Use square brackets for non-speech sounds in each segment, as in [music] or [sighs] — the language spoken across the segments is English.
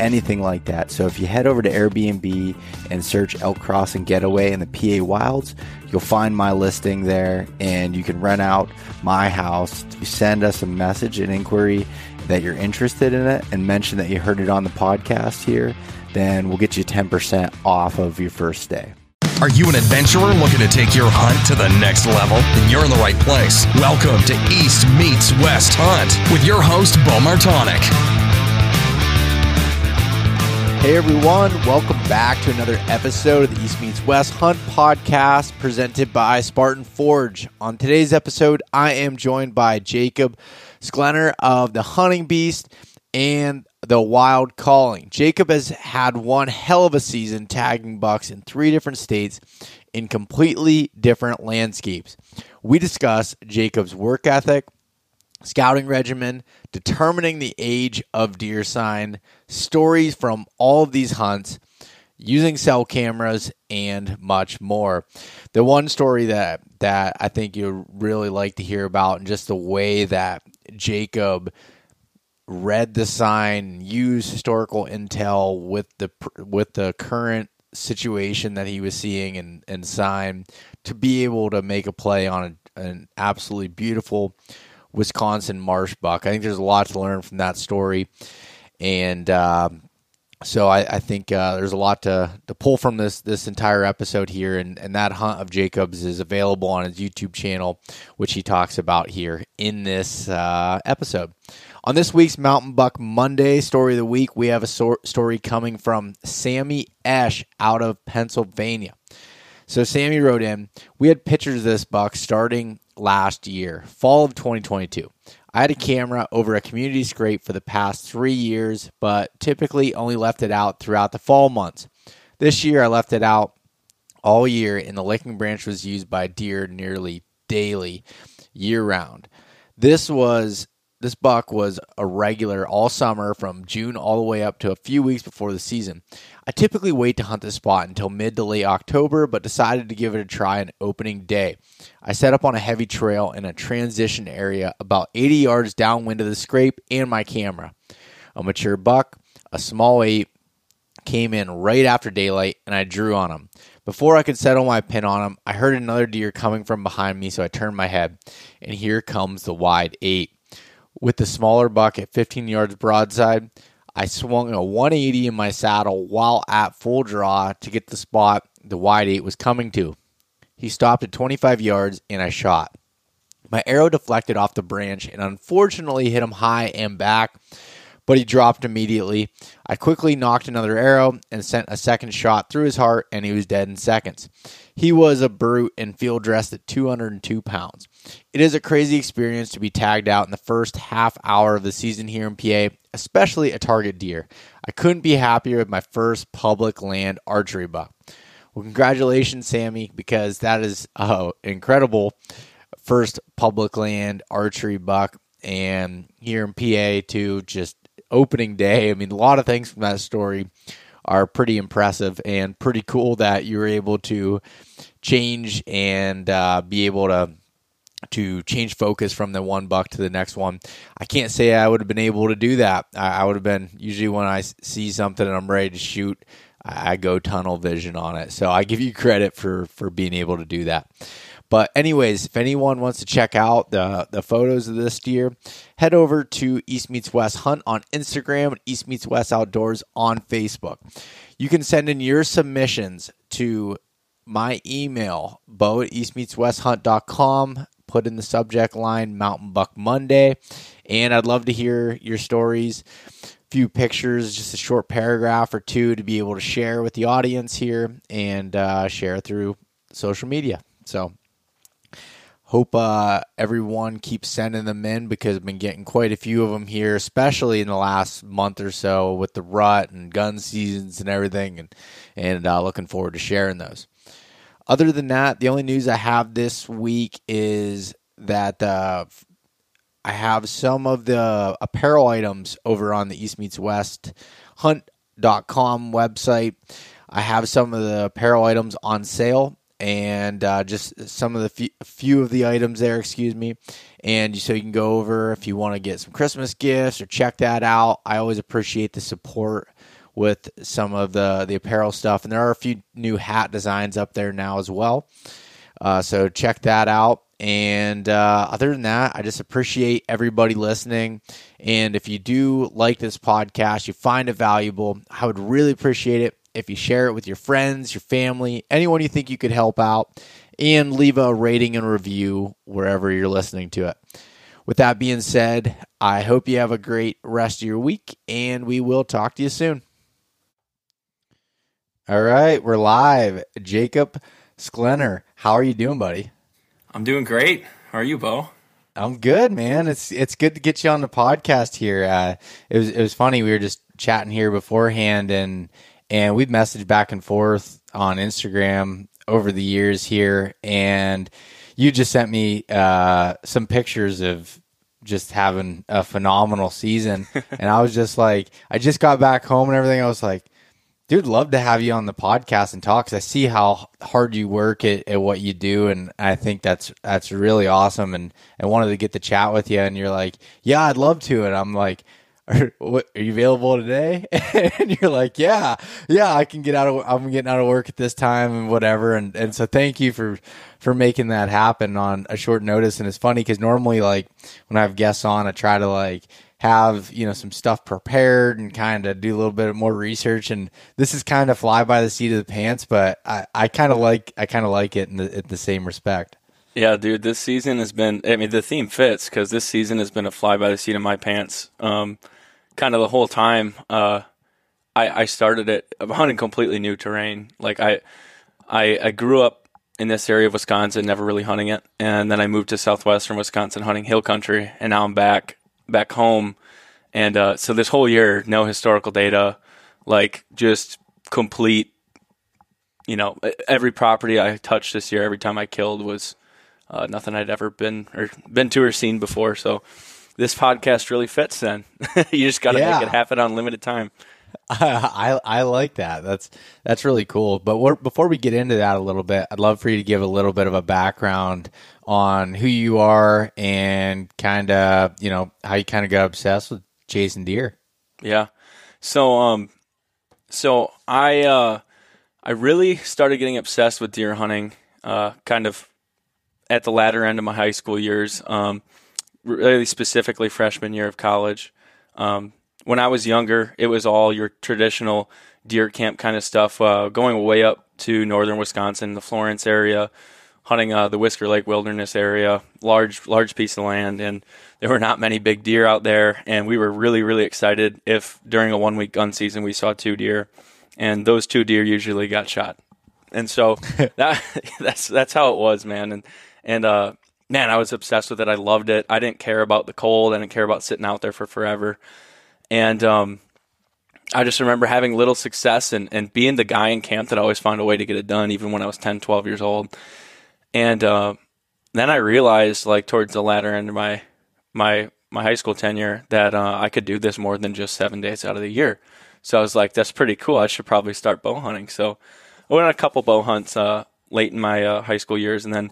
anything like that. So if you head over to Airbnb and search Elk Crossing Getaway in the PA Wilds, you'll find my listing there and you can rent out my house. Send us a message, an inquiry that you're interested in it, and mention that you heard it on the podcast here. Then we'll get you 10% off of your first day. Are you an adventurer looking to take your hunt to the next level? Then you're in the right place. Welcome to East Meets West Hunt with your host, Beau Martonik. Hey everyone, welcome back to another episode of the East Meets West Hunt podcast presented by Spartan Forge. On today's episode, I am joined by Jacob Sklenar of the Hunting Beast and the Wild Calling. Jacob has had one hell of a season tagging bucks in three different states in completely different landscapes. We discuss Jacob's work ethic, scouting regimen, determining the age of deer sign, stories from all of these hunts, using cell cameras, and much more. The one story that that I think you really like to hear about, and just the way that Jacob read the sign, used historical intel with the with the current situation that he was seeing and and sign to be able to make a play on a, an absolutely beautiful Wisconsin marsh buck. I think there's a lot to learn from that story, and uh, so I, I think uh, there's a lot to, to pull from this this entire episode here, and, and that hunt of Jacobs is available on his YouTube channel, which he talks about here in this uh, episode. On this week's Mountain Buck Monday story of the week, we have a story coming from Sammy Esch out of Pennsylvania. So Sammy wrote in, we had pictures of this buck starting last year, fall of 2022. I had a camera over a community scrape for the past three years, but typically only left it out throughout the fall months. This year, I left it out all year, and the licking branch was used by deer nearly daily, year round. This was this buck was a regular all summer from June all the way up to a few weeks before the season. I typically wait to hunt this spot until mid to late October, but decided to give it a try on opening day. I set up on a heavy trail in a transition area about 80 yards downwind of the scrape and my camera. A mature buck, a small eight, came in right after daylight and I drew on him. Before I could settle my pin on him, I heard another deer coming from behind me, so I turned my head, and here comes the wide eight. With the smaller buck at 15 yards broadside, I swung a 180 in my saddle while at full draw to get the spot the wide eight was coming to. He stopped at 25 yards and I shot. My arrow deflected off the branch and unfortunately hit him high and back, but he dropped immediately. I quickly knocked another arrow and sent a second shot through his heart, and he was dead in seconds. He was a brute and field dressed at 202 pounds. It is a crazy experience to be tagged out in the first half hour of the season here in PA, especially a target deer. I couldn't be happier with my first public land archery buck. Well, congratulations, Sammy, because that is uh, incredible first public land archery buck. And here in PA, too, just opening day. I mean, a lot of things from that story are pretty impressive and pretty cool that you were able to change and uh, be able to to change focus from the one buck to the next one. I can't say I would have been able to do that. I, I would have been usually when I see something and I'm ready to shoot, I, I go tunnel vision on it. So I give you credit for for being able to do that. But anyways, if anyone wants to check out the the photos of this deer, head over to East Meets West Hunt on Instagram and East Meets West Outdoors on Facebook. You can send in your submissions to my email, beau at eastmeetswesthunt.com. Put in the subject line Mountain Buck Monday. And I'd love to hear your stories, a few pictures, just a short paragraph or two to be able to share with the audience here and uh, share through social media. So hope uh, everyone keeps sending them in because I've been getting quite a few of them here, especially in the last month or so with the rut and gun seasons and everything, and and uh, looking forward to sharing those. Other than that, the only news I have this week is that uh, I have some of the apparel items over on the East Meets West Hunt.com website. I have some of the apparel items on sale and uh, just some of the few, few of the items there, excuse me. And so you can go over if you want to get some Christmas gifts or check that out. I always appreciate the support with some of the the apparel stuff, and there are a few new hat designs up there now as well. Uh, so check that out. And uh, other than that, I just appreciate everybody listening. And if you do like this podcast, you find it valuable, I would really appreciate it if you share it with your friends, your family, anyone you think you could help out, and leave a rating and review wherever you're listening to it. With that being said, I hope you have a great rest of your week, and we will talk to you soon. All right, we're live. Jacob Sklenar, how are you doing, buddy? I'm doing great. How are you, Beau? I'm good, man. It's it's good to get you on the podcast here. Uh, it was it was funny. We were just chatting here beforehand, and and we've messaged back and forth on Instagram over the years here, and you just sent me uh, some pictures of just having a phenomenal season, [laughs] and I was just like, I just got back home and everything. I was like, dude, love to have you on the podcast and talk because I see how hard you work at, at what you do, and I think that's that's really awesome. And I wanted to get the chat with you, and you're like, yeah, I'd love to, and I'm like are, what, are you available today? [laughs] and you're like, yeah, yeah, I can get out of, I'm getting out of work at this time and whatever. And, and so thank you for, for making that happen on a short notice. And it's funny because normally like when I have guests on, I try to like have you know some stuff prepared and kind of do a little bit more research. And this is kind of fly by the seat of the pants, but I, I kind of like I kind of like it in the, in the same respect. Yeah, dude, this season has been. I mean, the theme fits because this season has been a fly by the seat of my pants. Um, kind of the whole time. Uh, I, I started it hunting completely new terrain. Like I, I, I grew up in this area of Wisconsin, never really hunting it, and then I moved to southwestern Wisconsin hunting hill country, and now I'm back back home, and uh, so this whole year, no historical data, like just complete. You know, every property I touched this year, every time I killed was uh, nothing I'd ever been or been to or seen before. So this podcast really fits. Then [laughs] you just got to yeah. make it happen on limited time. [laughs] I I like that. That's that's really cool. But before we get into that a little bit, I'd love for you to give a little bit of a background on who you are and kind of you know how you kind of got obsessed with chasing deer. Yeah. So um, so I uh, I really started getting obsessed with deer hunting. Uh, kind of at the latter end of my high school years. Um, really specifically freshman year of college. Um, when I was younger, it was all your traditional deer camp kind of stuff. Uh, going way up to northern Wisconsin, the Florence area, hunting uh, the Whisker Lake Wilderness area, large large piece of land, and there were not many big deer out there. And we were really really excited if during a one week gun season we saw two deer, and those two deer usually got shot. And so [laughs] that [laughs] that's that's how it was, man. And and uh, man, I was obsessed with it. I loved it. I didn't care about the cold. I didn't care about sitting out there for forever. And um, I just remember having little success and, and being the guy in camp that always found a way to get it done, even when I was 10, 12 years old. And uh, then I realized, like towards the latter end of my my my high school tenure, that uh, I could do this more than just seven days out of the year. So I was like, that's pretty cool. I should probably start bow hunting. So I went on a couple bow hunts uh, late in my uh, high school years, and then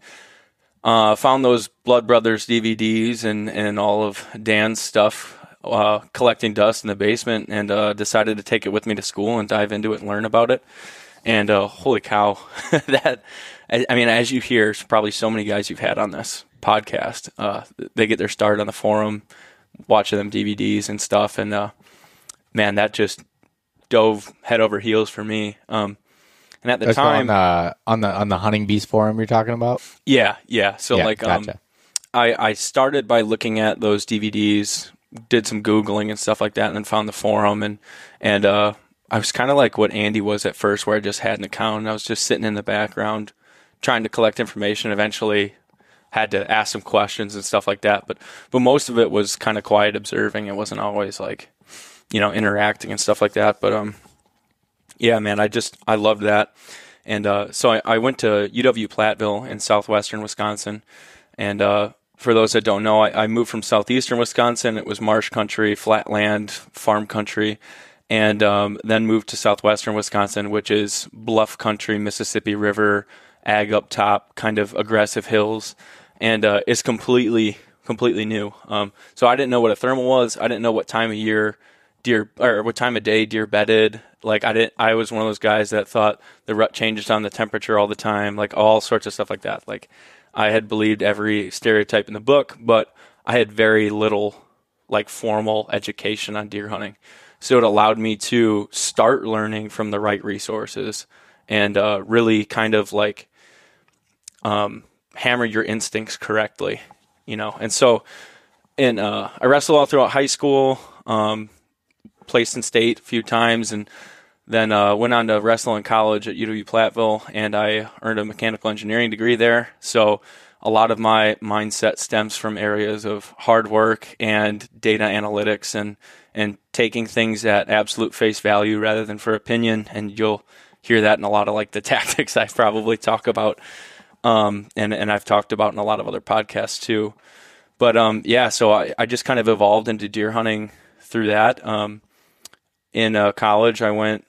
uh, found those Blood Brothers DVDs and, and all of Dan's stuff uh, collecting dust in the basement and uh, decided to take it with me to school and dive into it and learn about it. And uh, holy cow, [laughs] that I, mean, as you hear, probably so many guys you've had on this podcast, uh, they get their start on the forum, watching them DVDs and stuff, and uh, man, that just dove head over heels for me. Um, and at the That's time, on the, on the on the hunting beast forum you're talking about, yeah, yeah. So yeah, like, um, gotcha. um, I I started by looking at those DVDs did some googling and stuff like that, and then found the forum and and uh, I was kind of like what Andy was at first, where I just had an account and I was just sitting in the background trying to collect information. Eventually, had to ask some questions and stuff like that, but but most of it was kind of quiet observing. It wasn't always like you know interacting and stuff like that. But um, yeah, man, I just I loved that. And uh, so I, I, went to UW Platteville in southwestern Wisconsin, and uh, for those that don't know, I, I, moved from southeastern Wisconsin. It was marsh country, flat land, farm country, and um, then moved to southwestern Wisconsin, which is bluff country, Mississippi River, ag up top, kind of aggressive hills, and uh, it's completely completely new. Um, so I didn't know what a thermal was. I didn't know what time of year deer or what time of day deer bedded. Like I didn't. I was one of those guys that thought the rut changes on the temperature all the time. Like all sorts of stuff like that. Like I had believed every stereotype in the book, but I had very little like formal education on deer hunting. So it allowed me to start learning from the right resources and uh, really kind of like um, hammer your instincts correctly, you know. And so, and uh, I wrestled all throughout high school, um, placed in state a few times, and then uh, went on to wrestle in college at UW Platteville, and I earned a mechanical engineering degree there. So a lot of my mindset stems from areas of hard work and data analytics, and and taking things at absolute face value rather than for opinion. And you'll hear that in a lot of like the [laughs] tactics I probably talk about, um, and and I've talked about in a lot of other podcasts too. But um, yeah, so I, I just kind of evolved into deer hunting through that. Um, in uh, college, I went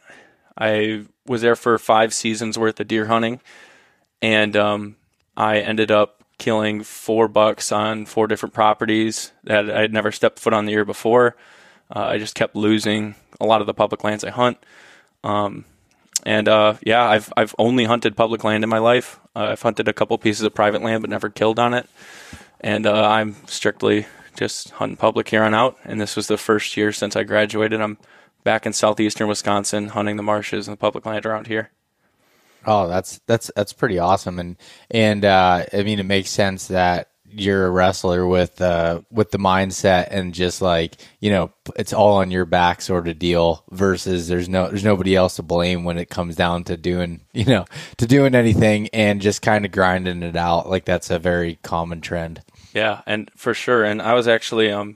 I was there for five seasons worth of deer hunting, and um, I ended up killing four bucks on four different properties that I had never stepped foot on the year before. Uh, I just kept losing a lot of the public lands I hunt. Um, and uh, yeah, I've I've only hunted public land in my life. Uh, I've hunted a couple pieces of private land, but never killed on it. And uh, I'm strictly just hunting public here on out. And this was the first year since I graduated. I'm back in southeastern Wisconsin hunting the marshes and the public land around here. Oh, that's that's that's pretty awesome, and and uh, I mean it makes sense that you're a wrestler with uh with the mindset and just like you know it's all on your back sort of deal versus there's no there's nobody else to blame when it comes down to doing [laughs] you know to doing anything and just kind of grinding it out. Like that's a very common trend. Yeah and for sure. And i was actually um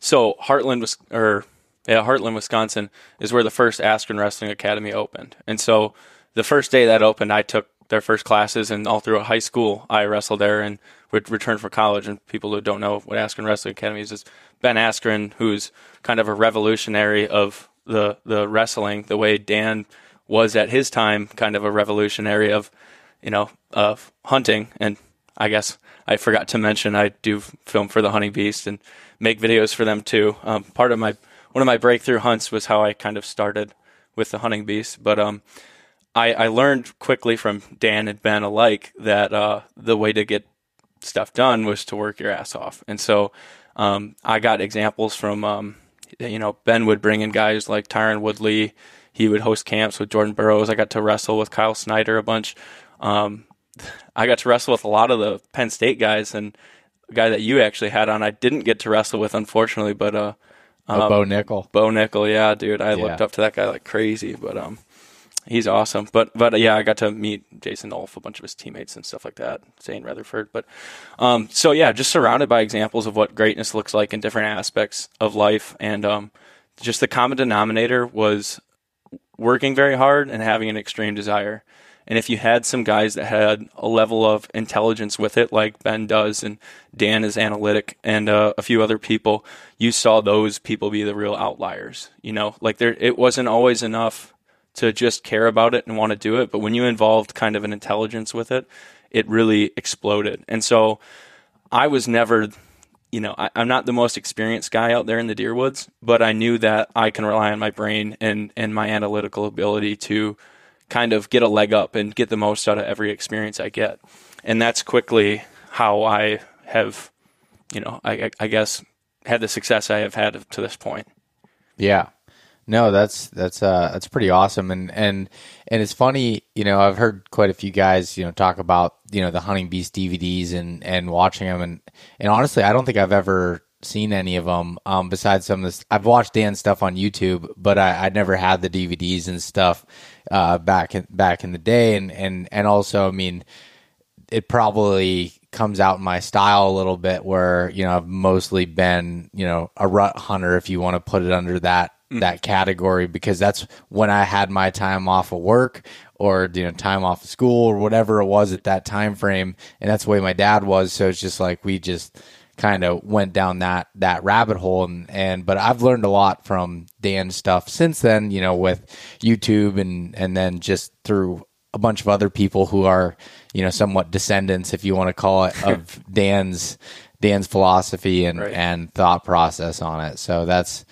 so Hartland was or yeah Hartland wisconsin is where the first askren wrestling academy opened and so the first day that opened i took their first classes and all through high school i wrestled there and would return from college. And people who don't know what Askren Wrestling Academy is, is Ben Askren, who's kind of a revolutionary of the the wrestling, the way Dan was at his time, kind of a revolutionary of, you know, of hunting. And I guess I forgot to mention I do film for the Hunting Beast and make videos for them too. Um, part of my one of my breakthrough hunts was how I kind of started with the Hunting Beast, but um, I, I learned quickly from Dan and Ben alike that uh, the way to get stuff done was to work your ass off. And so um, I got examples from, um, you know, Ben would bring in guys like Tyron Woodley. He would host camps with Jordan Burroughs. I got to wrestle with Kyle Snyder a bunch. Um, I got to wrestle with a lot of the Penn State guys and a guy that you actually had on. I didn't get to wrestle with, unfortunately, but uh, oh, Bo Nickal. Bo Nickal, yeah, dude. I yeah. looked up to that guy like crazy, but um, he's awesome. But but yeah, I got to meet Jason Nolf, a bunch of his teammates and stuff like that, Zain Retherford. But um, so yeah, just surrounded by examples of what greatness looks like in different aspects of life, and um, just the common denominator was working very hard and having an extreme desire. And if you had some guys that had a level of intelligence with it, like Ben does, and Dan is analytic, and uh, a few other people, you saw those people be the real outliers. You know, like there, it wasn't always enough to just care about it and want to do it. But when you involved kind of an intelligence with it, it really exploded. And so I was never, you know, I, am not the most experienced guy out there in the deer woods, but I knew that I can rely on my brain and, and my analytical ability to kind of get a leg up and get the most out of every experience I get. And that's quickly how I have, you know, I, I guess had the success I have had to this point. Yeah. No, that's that's uh that's pretty awesome, and and and it's funny, you know. I've heard quite a few guys, you know, talk about you know the Hunting Beast DVDs and and watching them, and and honestly, I don't think I've ever seen any of them. Um, besides some of this, I've watched Dan's stuff on YouTube, but I, I'd never had the DVDs and stuff uh, back in back in the day, and and and also, I mean, it probably comes out in my style a little bit, where you know I've mostly been you know a rut hunter, if you want to put it under that mm. that category because that's when I had my time off of work or you know time off of school or whatever it was at that time frame. And that's the way my dad was. So it's just like we just kind of went down that that rabbit hole and and but I've learned a lot from Dan's stuff since then you know with YouTube and and then just through a bunch of other people who are you know somewhat descendants if you want to call it of [laughs] Dan's Dan's philosophy and right. and thought process on it so that's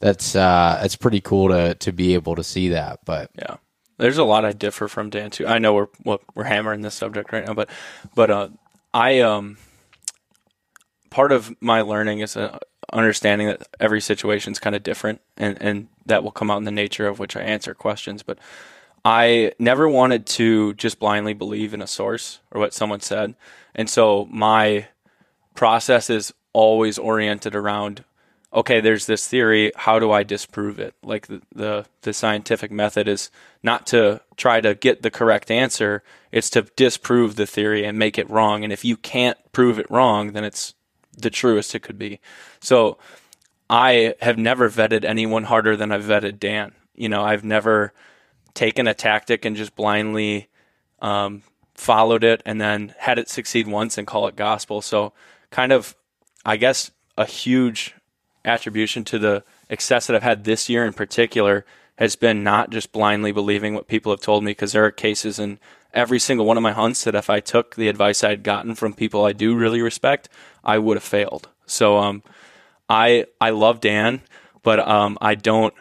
that's uh, that's pretty cool to to be able to see that. But yeah, there's a lot I differ from Dan too. I know we're well, we're hammering this subject right now, but but uh, I um part of my learning is uh, understanding that every situation is kind of different, and and that will come out in the nature of which I answer questions, but. I never wanted to just blindly believe in a source or what someone said. And so my process is always oriented around okay, there's this theory. How do I disprove it? Like the, the, the scientific method is not to try to get the correct answer. It's to disprove the theory and make it wrong. And if you can't prove it wrong, then it's the truest it could be. So I have never vetted anyone harder than I've vetted Dan. You know, I've never taken a tactic and just blindly um, followed it and then had it succeed once and call it gospel. So kind of, I guess, a huge attribution to the success that I've had this year in particular has been not just blindly believing what people have told me, because there are cases in every single one of my hunts that if I took the advice I had gotten from people I do really respect, I would have failed. So um, I I love Dan, but um, I don't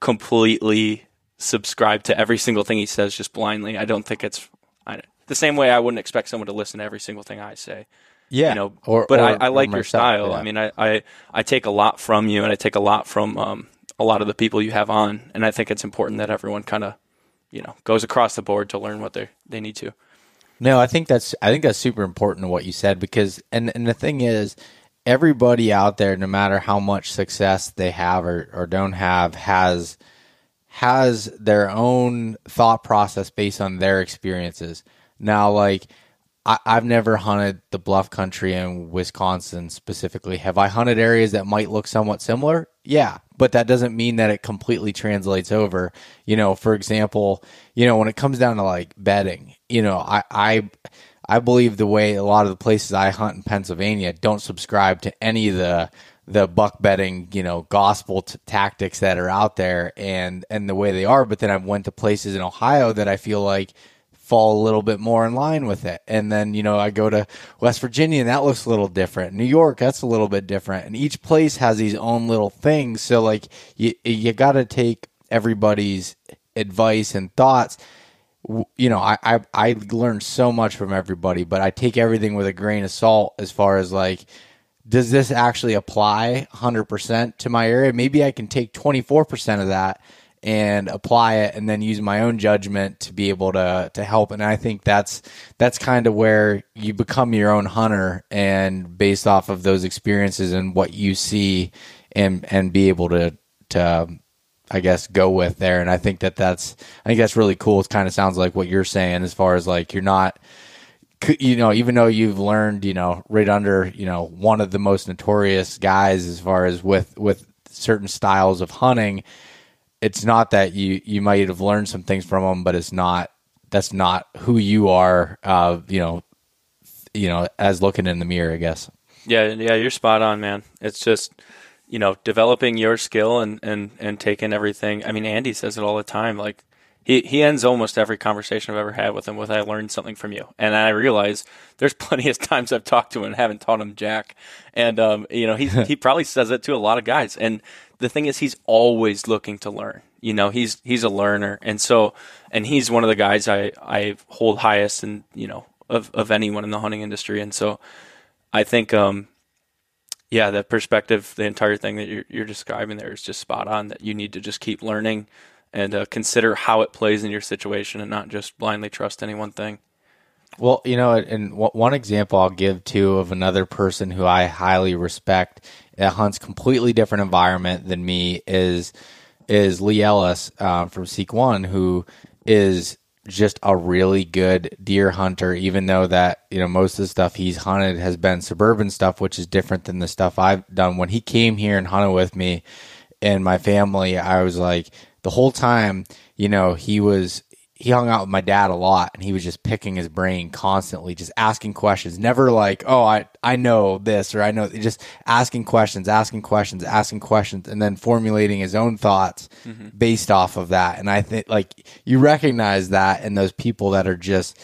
completely subscribe to every single thing he says just blindly. I don't think it's I, the same way I wouldn't expect someone to listen to every single thing I say. Yeah, you know, or, but or, I, I, like your style. Yeah. I mean, I, I I take a lot from you, and I take a lot from um, a lot of the people you have on, and I think it's important that everyone kind of, you know, goes across the board to learn what they they need to. No, I think that's I think that's super important what you said because and and the thing is everybody out there no matter how much success they have or, or don't have has has their own thought process based on their experiences. Now like I, have never hunted the bluff country in Wisconsin specifically. Have I hunted areas that might look somewhat similar? Yeah, but that doesn't mean that it completely translates over. You know, for example, you know, when it comes down to like bedding, you know, I, I, I believe the way a lot of the places I hunt in Pennsylvania don't subscribe to any of the the buck bedding, you know, gospel t- tactics that are out there and and the way they are. But then I went to places in Ohio that I feel like fall a little bit more in line with it. And then, you know, I go to West Virginia and that looks a little different. New York, that's a little bit different. And each place has these own little things. So like you you got to take everybody's advice and thoughts. You know, I, I I learned so much from everybody, but I take everything with a grain of salt as far as like does this actually apply 100% to my area? Maybe I can take 24% of that and apply it and then use my own judgment to be able to to help and I think that's that's kind of where you become your own hunter and based off of those experiences and what you see and and be able to to I guess go with there and I think that that's I think that's really cool it kind of sounds like what you're saying as far as like you're not you know, even though you've learned, you know, right under, you know, one of the most notorious guys as far as with with certain styles of hunting, it's not that you you might have learned some things from them, but it's not that's not who you are. Uh, you know, you know, as looking in the mirror, I guess. Yeah, yeah, you're spot on, man. It's just you know developing your skill and and and taking everything. I mean, Andy says it all the time. Like he he ends almost every conversation I've ever had with him with "I learned something from you," and I realize there's [laughs] plenty of times I've talked to him and haven't taught him jack. And um, you know, he [laughs] he probably says it to a lot of guys. And the thing is, he's always looking to learn. You know, he's he's a learner, and so and he's one of the guys I I hold highest, and you know, of of anyone in the hunting industry. And so, I think, um, yeah, that perspective, the entire thing that you're you're describing there is just spot on. That you need to just keep learning and uh, consider how it plays in your situation, and not just blindly trust any one thing. Well, you know, and one example I'll give too of another person who I highly respect that hunts completely different environment than me is is Lee Ellis uh, from Seek One, who is just a really good deer hunter. Even though that you know most of the stuff he's hunted has been suburban stuff, which is different than the stuff I've done. When he came here and hunted with me and my family, I was like the whole time, you know, he was he hung out with my dad a lot and he was just picking his brain constantly just asking questions. Never like oh i i know this or i know just asking questions asking questions asking questions and then formulating his own thoughts mm-hmm. based off of that. And i think like you recognize that in those people that are just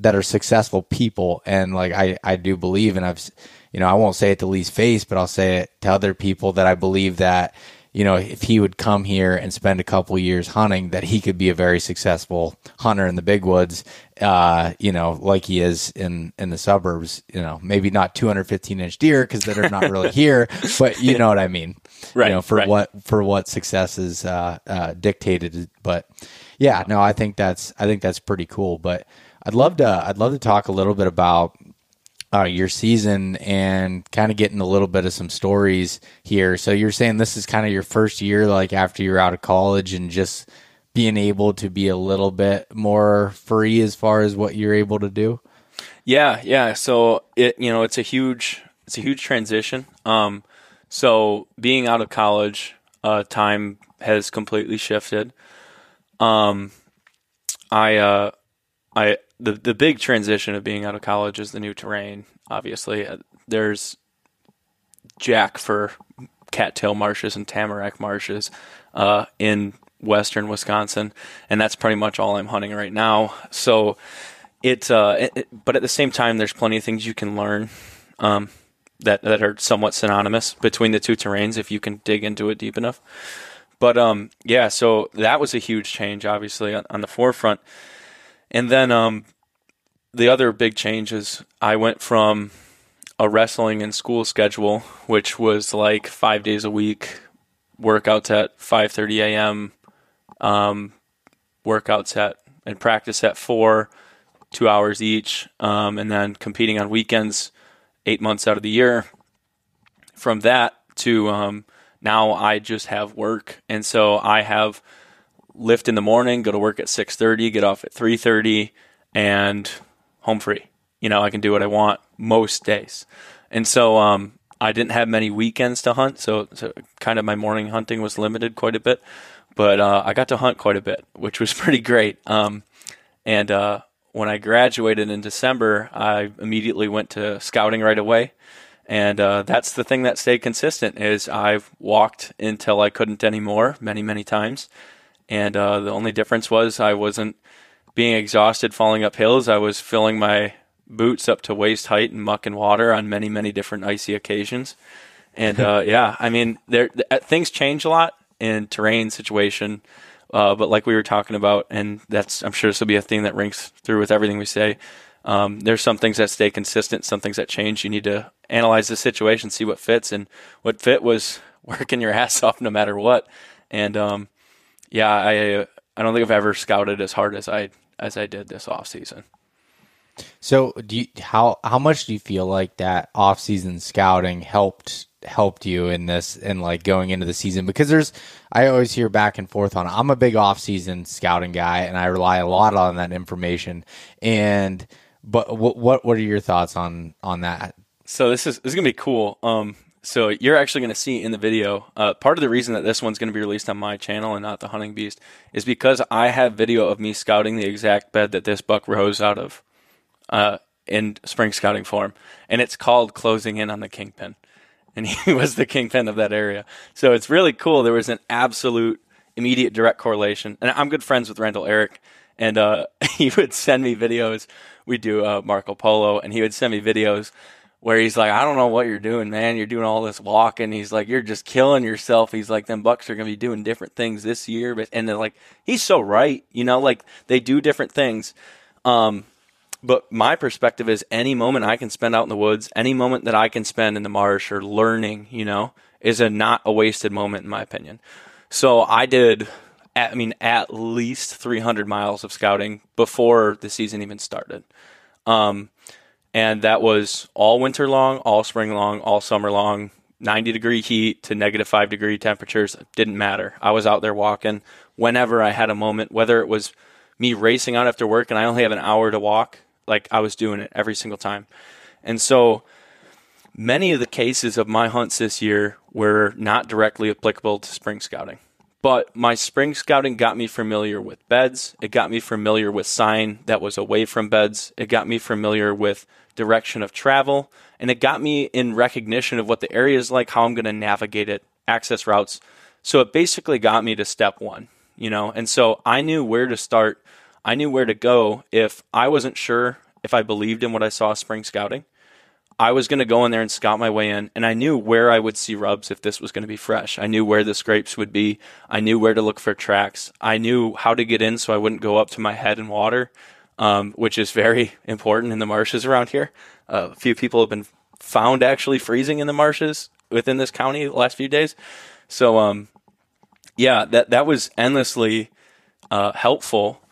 that are successful people. And like i i do believe and i've you know i won't say it to lee's face but i'll say it to other people that i believe that you know, if he would come here and spend a couple years hunting, that he could be a very successful hunter in the big woods, uh, you know, like he is in in the suburbs. You know, maybe not 215 inch deer because they're not really [laughs] here, but you know what I mean, right? You know, for right. what for what success is uh, uh, dictated. But yeah, no, I think that's I think that's pretty cool. But I'd love to I'd love to talk a little bit about uh, your season and kind of getting a little bit of some stories here. So you're saying this is kind of your first year, like after you're out of college, and just being able to be a little bit more free as far as what you're able to do. Yeah, yeah. So it you know it's a huge it's a huge transition. Um, so being out of college, uh, time has completely shifted. Um, I uh, I the the big transition of being out of college is the new terrain. Obviously, uh, there's jack for cattail marshes and tamarack marshes uh, in western Wisconsin, and that's pretty much all I'm hunting right now. So it, uh, it, but at the same time, there's plenty of things you can learn um, that that are somewhat synonymous between the two terrains if you can dig into it deep enough. But um, yeah, so that was a huge change, obviously, on, on the forefront. And then um, the other big change is I went from a wrestling and school schedule, which was like five days a week, workouts at 5:30 a.m., um, workouts at and practice at four, two hours each, um, and then competing on weekends, eight months out of the year. From that to um, now, I just have work, and so I have lift in the morning, go to work at 6:30, get off at 3:30, and home free. You know, I can do what I want most days, and so um, I didn't have many weekends to hunt, so, so, kind of my morning hunting was limited quite a bit. But uh, I got to hunt quite a bit, which was [laughs] pretty great. Um, and uh, when I graduated in December, I immediately went to scouting right away. And uh, that's the thing that stayed consistent is I've walked until I couldn't anymore many, many times. And uh, the only difference was I wasn't being exhausted falling up hills. I was filling my boots up to waist height in muck and water on many, many different icy occasions. And [laughs] uh, yeah, I mean, there uh, things change a lot in terrain situation. Uh, but like we were talking about, and that's I'm sure this will be a thing that rings through with everything we say. Um, there's some things that stay consistent, some things that change. You need to analyze the situation, see what fits, and what fit was [laughs] working your ass off no matter what. And um, yeah, I I don't think I've ever scouted as hard as I as I did this off season. So, do you, how how much do you feel like that off season scouting helped helped you in this and like going into the season? Because there's I always hear back and forth on. I'm a big off season scouting guy, and I rely a lot on that information. And but what what what are your thoughts on on that? So this is this is gonna be cool. Um, so you're actually going to see in the video. Uh, part of the reason that this one's going to be released on my channel and not the Hunting Beast is because I have video of me scouting the exact bed that this buck rose out of uh, in spring scouting form, and it's called closing in on the kingpin, and [laughs] he was the kingpin of that area. So it's really cool. There was an absolute immediate direct correlation, and I'm good friends with Randall Eric, and uh, [laughs] he would send me videos. We do uh, Marco Polo, and he would send me videos where he's like, I don't know what you're doing, man. You're doing all this walking. He's like, you're just killing yourself. He's like, them bucks are going to be doing different things this year. But, and they're like, he's so right. You know, like they do different things. Um, but my perspective is any moment I can spend out in the woods, any moment that I can spend in the marsh or learning, you know, is a not a wasted moment in my opinion. So I did, at, I mean, at least 300 miles of scouting before the season even started. Um, and that was all winter long, all spring long, all summer long. 90 degree heat to negative 5 degree temperatures didn't matter. I was out there walking whenever I had a moment, whether it was me racing out after work and I only have an hour to walk, like I was doing it every single time. And so many of the cases of my hunts this year were not directly applicable to spring scouting. But my spring scouting got me familiar with beds. It got me familiar with sign that was away from beds. It got me familiar with direction of travel. And it got me in recognition of what the area is like, how I'm going to navigate it, access routes. So it basically got me to step one, you know? And so I knew where to start. I knew where to go if I wasn't sure if I believed in what I saw spring scouting. I was going to go in there and scout my way in, and I knew where I would see rubs if this was going to be fresh. I knew where the scrapes would be. I knew where to look for tracks. I knew how to get in so I wouldn't go up to my head in water, um, which is very [laughs] important in the marshes around here. Uh, a few people have been found actually freezing in the marshes within this county the last few days. So, um, yeah, that that was endlessly uh, helpful.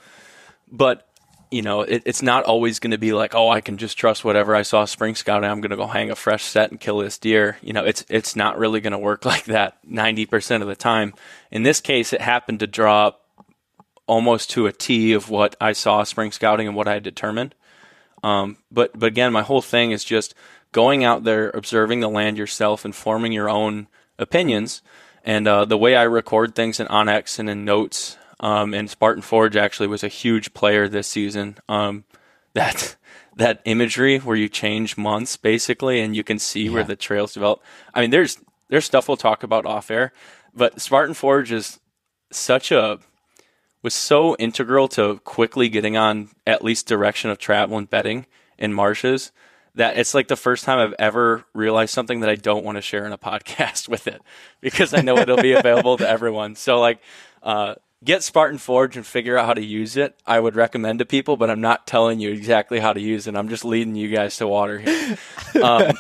But you know, it, it's not always going to be like, oh, I can just trust whatever I saw spring scout and I'm going to go hang a fresh set and kill this deer. You know, it's it's not really going to work [laughs] like that 90% of the time. In this case, it happened to draw almost to a T of what I saw spring scouting and what I had determined. Um, but but again, my whole thing is just going out there, observing the land yourself, and forming your own opinions. And uh, the way I record things in onX and in notes um, and Spartan Forge actually was a huge player this season. Um, that [laughs] that imagery where you change months basically, and you can see yeah. where the trails develop. I mean, there's there's stuff we'll talk about off air, but Spartan Forge is such a was so integral to quickly getting on at least direction of travel and bedding in marshes that it's like the first time I've ever realized something that I don't want to share in a [laughs] podcast with it because I know it'll be [laughs] available to everyone. So like uh, get Spartan Forge and figure out how to use it. I would recommend to people, but I'm not telling you exactly how to use it. I'm just leading you guys to water here. [laughs] Um,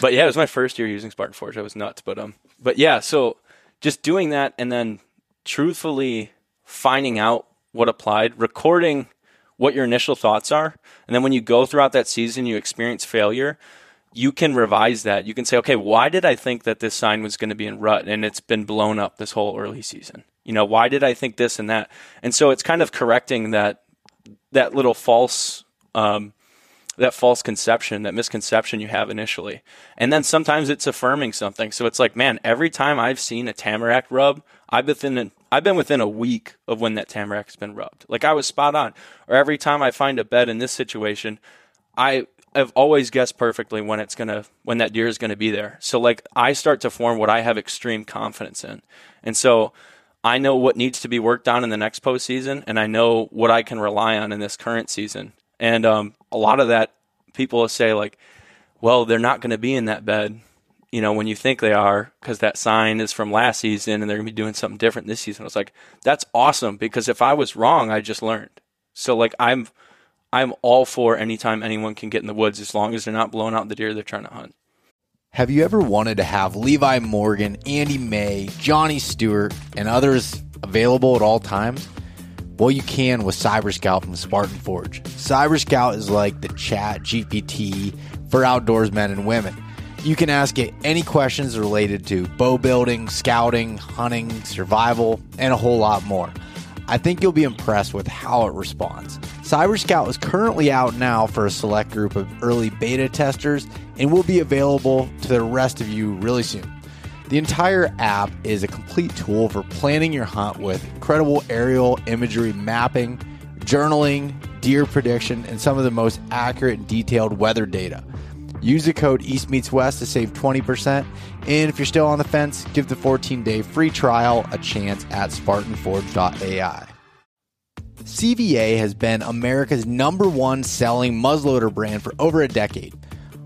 but yeah, it was my first year using Spartan Forge. I was nuts, but um, but yeah, so just doing that and then truthfully finding out what applied, recording what your initial thoughts are, and then when you go throughout that season, you experience failure you can revise that. You can say, okay, why did I think that this sign was going to be in rut and it's been blown up this whole early season? You know, why did I think this and that? And so it's kind of correcting that that little false um, that false conception, that misconception you have initially. And then sometimes it's affirming something. So it's like, man, every time I've seen a tamarack rub, I've been I've been within a week of when that tamarack has been rubbed. Like I was spot on. Or every time I find a bed in this situation, I I've always guessed perfectly when it's gonna when that deer is gonna be there. So like I start to form what I have extreme confidence in. And so I know what needs to be worked on in the next postseason, and I know what I can rely on in this current season. And um, a lot of that, people will say like, "Well, they're not going to be in that bed." You know, when you think they are, because that sign is from last season, and they're going to be doing something different this season. I was like, "That's awesome!" Because if I was wrong, I just learned. So like, I'm, I'm all for anytime anyone can get in the woods as long as they're not blowing out the deer they're trying to hunt. Have you ever wanted to have Levi Morgan, Andy May, Johnny Stewart, and others available at all times? Well, you can with Cyber Scout from Spartan Forge. Cyber Scout is like the chat GPT for outdoors men and women. You can ask it any questions related to bow building, scouting, hunting, survival, and a whole lot more. I think you'll be impressed with how it responds. Cyber Scout is currently out now for a select group of early beta testers and will be available to the rest of you really soon. The entire app is a complete tool for planning your hunt with incredible aerial imagery mapping, journaling, deer prediction, and some of the most accurate and detailed weather data. Use the code East Meets West to save 20%. And if you're still on the fence, give the 14 day free trial a chance at SpartanForge.ai. CVA has been America's number one selling muzzleloader brand for over a decade.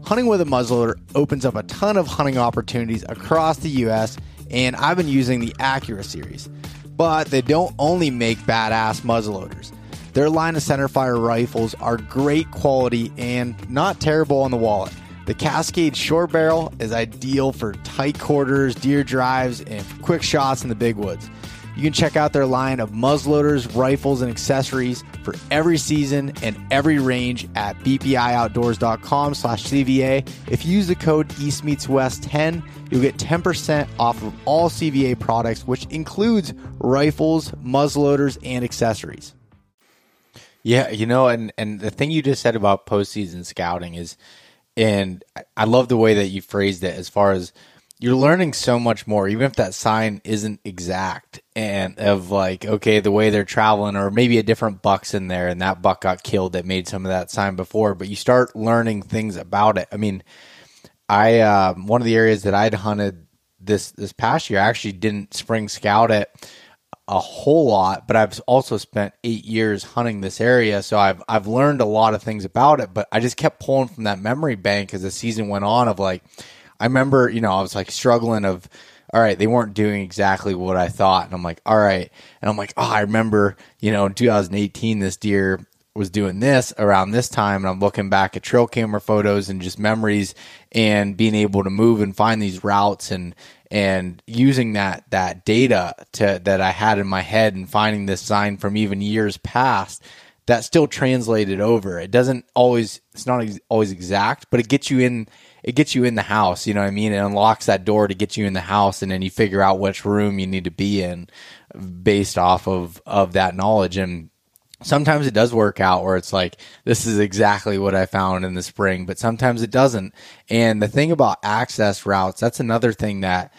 Hunting with a muzzleloader opens up a ton of hunting opportunities across the US, and I've been using the Accura series. But they don't only make badass muzzleloaders. Their line of centerfire rifles are great quality and not terrible on the wallet. The Cascade short barrel is ideal for tight quarters, deer drives, and quick shots in the big woods. You can check out their line of muzzleloaders, rifles, and accessories for every season and every range at bpioutdoors.com slash CVA. If you use the code EastMeetsWest10, you'll get 10% off of all CVA products, which includes rifles, muzzleloaders, and accessories. Yeah, you know, and, and the thing you just said about postseason scouting is – and I love the way that you phrased it as far as you're learning so much more, even if that sign isn't exact and of like, okay, the way they're traveling, or maybe a different buck's in there and that buck got killed that made some of that sign before, but you start learning things about it. I mean, I, uh, one of the areas that I'd hunted this, this past year, I actually didn't spring scout it a whole lot, but I've also spent eight years hunting this area, so I've I've learned a lot of things about it. But I just kept pulling from that memory bank as the season went on. Of like, I remember, you know, I was like struggling of, all right, they weren't doing exactly what I thought, and I'm like, all right, and I'm like, oh, I remember, you know, in 2018, this deer was doing this around this time and I'm looking back at trail camera photos and just memories and being able to move and find these routes and and using that that data to that I had in my head and finding this sign from even years past that still translated over. It doesn't always it's not always exact, but it gets you in it gets you in the house, you know what I mean? It unlocks that door to get you in the house and then you figure out which room you need to be in based off of of that knowledge and sometimes it does work out where it's like this is exactly what i found in the spring but sometimes it doesn't. And the thing about access routes that's another thing that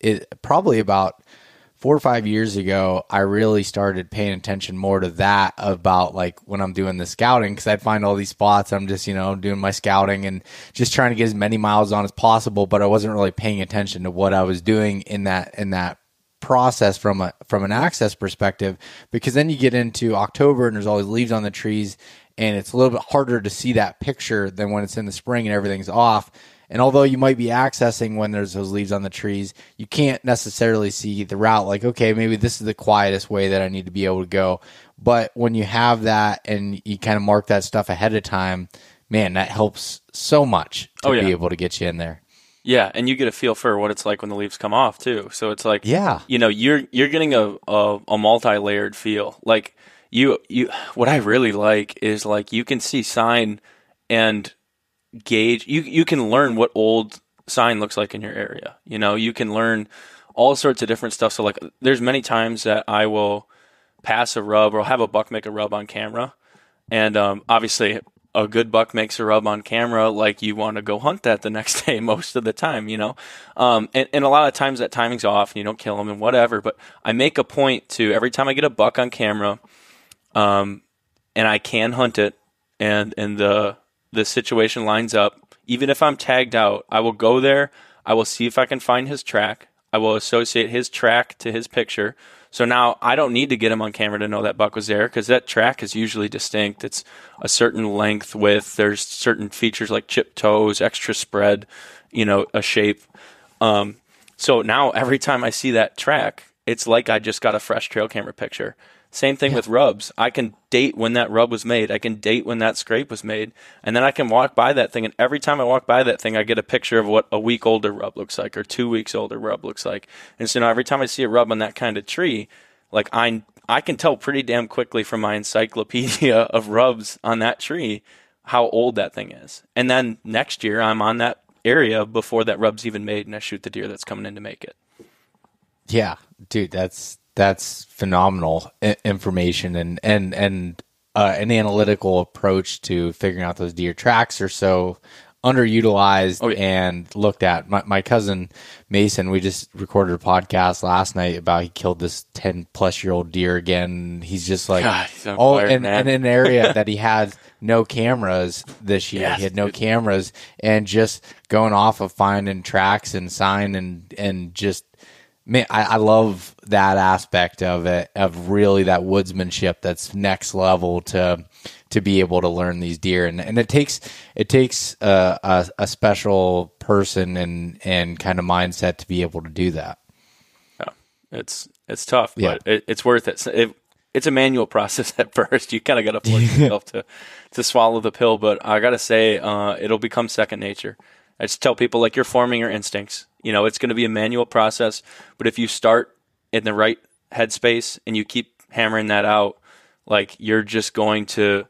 it probably about four or five years ago i really started paying attention more to that about like when i'm doing the scouting because i'd find all these spots i'm just you know doing my scouting and just trying to get as many miles on as possible but i wasn't really paying attention to what i was doing in that in that process from a from an access perspective because then you get into October and there's always leaves on the trees and it's a little bit harder to see that picture than when it's in the spring and everything's off And although you might be accessing when there's those leaves on the trees, you can't necessarily see the route. Like, okay, maybe this is the quietest way that I need to be able to go. But when you have that and you kind of mark that stuff ahead of time, man, that helps so much to oh, yeah. be able to get you in there. Yeah, and you get a feel for what it's like when the leaves come off too. So it's like, yeah, you know, you're you're getting a a, a multi layered feel. Like you you, what I really like is like you can see sign and gauge. You you can learn what old sign looks like in your area. You know, you can learn all sorts of different stuff. So like, there's many times that I will pass a rub or have a buck make a rub on camera, and um, obviously a good buck makes a rub on camera, like you want to go hunt that the next [laughs] day most of the time, you know. Um, and, and a lot of times that timing's off and you don't kill them and whatever. But I make a point to every time I get a buck on camera, um, and I can hunt it, and and the the situation lines up. Even if I'm tagged out, I will go there. I will see if I can find his track. I will associate his track to his picture. So now I don't need to get him on camera to know that buck was there because that track is usually distinct. It's a certain length, width. There's certain features like chip toes, extra spread, you know, a shape. Um, so now every time I see that track, it's like I just got a fresh trail camera picture. Same thing yeah. with rubs. I can date when that rub was made. I can date when that scrape was made. And then I can walk by that thing. And every time I walk by that thing, I get a picture of what a week older rub looks like or two weeks older rub looks like. And so now every time I see a rub on that kind of tree, like I, I can tell pretty damn quickly from my encyclopedia [laughs] of rubs on that tree how old that thing is. And then next year, I'm on that area before that rub's even made and I shoot the deer that's coming in to make it. Yeah, dude, that's that's phenomenal information and and and uh, an analytical approach to figuring out those deer tracks are so underutilized oh, yeah. and looked at. My, my cousin Mason, we just recorded a podcast last night about he killed this ten plus year old deer again. He's just like God, oh, and in an area [laughs] that he had no cameras this year. Yes, he had no dude. cameras and just going off of finding tracks and sign and and just man, I, I, love that aspect of it, of really that woodsmanship that's next level to to be able to learn these deer, and and it takes it takes a, a, a special person and and kind of mindset to be able to do that. Yeah, it's it's tough, yeah. but it, it's worth it. it. It's a manual [laughs] process at first. You kind of got to force yourself [laughs] to to swallow the pill, but I got to say, uh, it'll become second nature. I just tell people like you're forming your instincts. You know, it's going to be a manual process, but if you start in the right headspace and you keep hammering that out, like you're just going to,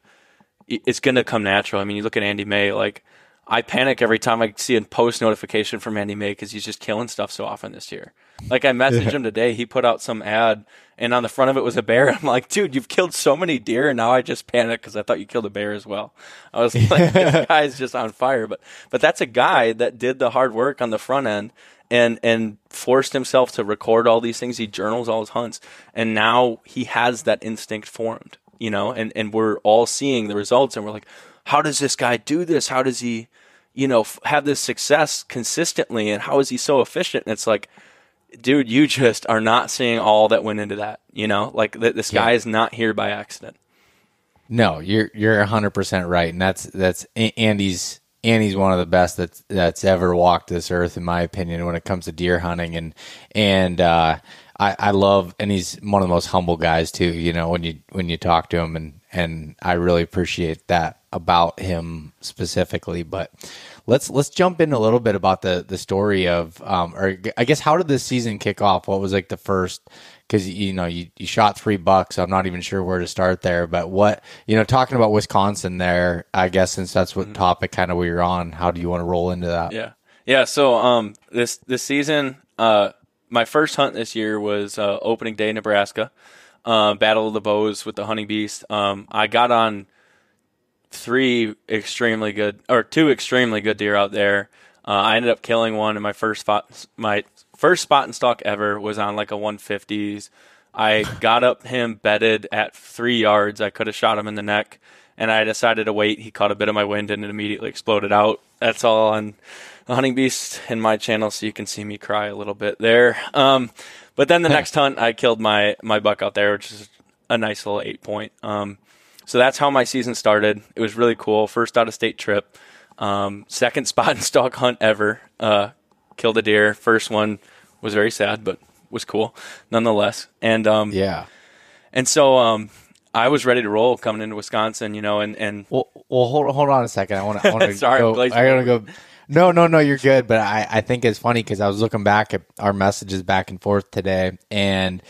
it's going to come natural. I mean, you look at Andy May, like I panic every time I see a post notification from Andy May because he's just killing stuff so often this year. Like I messaged yeah. him today, he put out some ad, and on the front of it was a bear. [laughs] I'm like, dude, you've killed so many deer, and now I just panic because I thought you killed a bear as well. I was [laughs] like, this [laughs] guy's just on fire. But but that's a guy that did the hard work on the front end and and forced himself to record all these things. He journals all his hunts, and now he has that instinct formed. You know, and and we're all seeing the results, and we're like, how does this guy do this? How does he? You know, have this success consistently, and how is he so efficient? And it's like, dude, you just are not seeing all that went into that. You know, like th- this guy yeah. is not here by accident. No, you're you're hundred percent right, and that's that's Andy's Andy's one of the best that's that's ever walked this earth, in my opinion, when it comes to deer hunting, and and uh, I, I love, and he's one of the most humble guys too. You know, when you when you talk to him, and and I really appreciate that about him specifically. But let's let's jump in a little bit about the the story of um or I guess how did this season kick off? What was like the first because you know you, you shot three bucks. I'm not even sure where to start there, but what you know, talking about Wisconsin there, I guess since that's what mm-hmm. topic kind of we are on, how do you want to roll into that? Yeah, yeah. So um, this this season, uh, my first hunt this year was uh, opening day, Nebraska, uh, Battle of the Bows with the hunting beast. Um, I got on three extremely good or two extremely good deer out there. Uh, I ended up killing one in my first spot. My first spot and stalk ever was on like a 150s. I got up him bedded at three yards. I could have shot him in the neck, and I decided to wait. He caught a bit of my wind and it immediately exploded out. That's all on the Hunting Beast in my channel, so you can see me cry a little bit there. Um, but then the [laughs] next hunt, I killed my my buck out there, which is a nice little eight point. Um, so that's how my season started. It was really cool. First out of state trip. Um, second [laughs] spot and stalk hunt ever. Uh, killed a deer. First one was very sad, but was cool nonetheless. And um, yeah, and so um, I was ready to roll coming into Wisconsin, you know, and and well, well, hold hold on a second. I want to. [laughs] Sorry, go, I gotta go. No, no, no, you're good. But I, I think it's funny because I was looking back at our messages back and forth today, and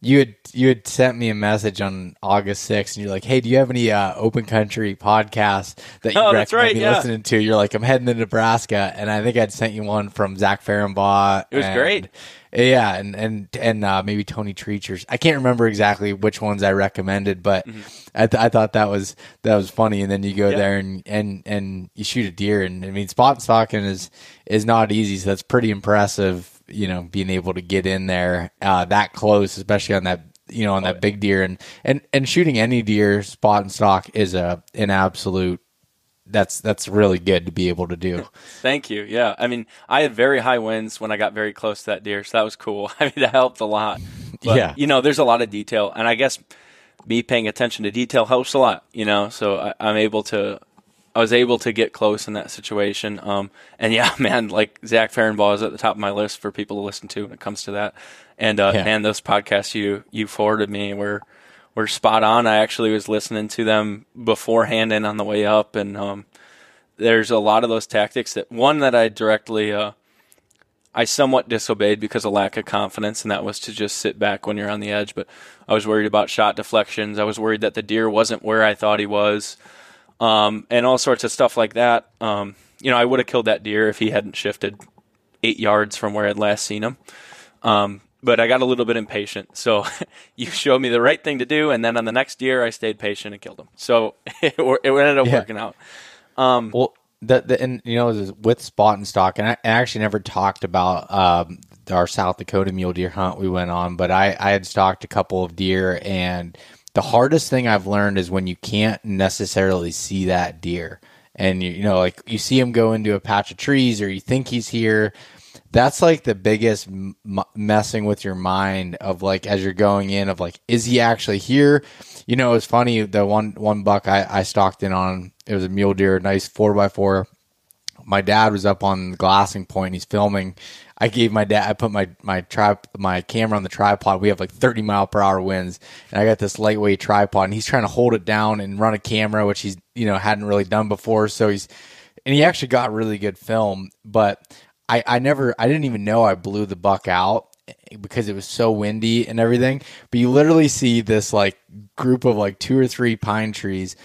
you had you had sent me a message on August 6th, and you're like, "Hey, do you have any uh, open country podcasts that you oh, recommend right, me yeah. listening to?" You're like, "I'm heading to Nebraska," and I think I'd sent you one from Zach Fehrenbaugh. It was and, great. Yeah, and and and uh, maybe Tony Treachers. I can't remember exactly which ones I recommended, but mm-hmm. I, th- I thought that was that was funny. And then you go yeah. there and, and and you shoot a deer, and I mean, spot stalking is is not easy. So that's pretty impressive. You know, being able to get in there uh, that close, especially on that you know on that big deer, and and and shooting any deer spot and stalk is a an absolute that's that's really good to be able to do. [laughs] Thank you. Yeah, I mean, I had very high winds when I got very close to that deer, so that was cool. [laughs] I mean, that helped a lot. But, yeah, you know, there's a lot of detail, and I guess me paying attention to detail helps a lot. You know, so I, I'm able to. I was able to get close in that situation. Um, and yeah, [laughs] man, like Zach Fehrenbaugh is at the top of my list for people to listen to when it comes to that. And uh, yeah. man, those podcasts you you forwarded me were were spot on. I actually was listening to them beforehand and on the way up, and um, there's a lot of those tactics that one that I directly uh, I somewhat disobeyed because of lack of confidence, and that was to just sit back when you're on the edge. But I was worried about shot deflections. I was worried that the deer wasn't where I thought he was, um, and all sorts of stuff like that. Um, you know, I would have killed that deer if he hadn't shifted eight yards from where I'd last seen him. Um, but I got a little bit impatient. So [laughs] you showed me the right thing to do, and then on the next year, I stayed patient and killed him. So [laughs] it, it ended up yeah. working out. Um, well, the, the and you know with spot and stalk, and I, I actually never talked about um, our South Dakota mule deer hunt we went on, but I I had stalked a couple of deer, and the hardest thing I've learned is when you can't necessarily see that deer. And you, you know, like you see him go into a patch of trees, or you think he's here, that's like the biggest m- messing with your mind of like as you're going in of like is he actually here? You know it's funny the one one buck i i stalked in on it was a mule deer nice four by four. My dad was up on the glassing point he's filming i gave my dad i put my my trip my camera on the tripod we have like 30 mile per hour winds and i got this lightweight tripod and he's trying to hold it down and run a camera which he's you know hadn't really done before so he's and he actually got really good film but I, I never I didn't even know I blew the buck out eh, because it was so windy and everything. But you literally see this like group of like two or three pine trees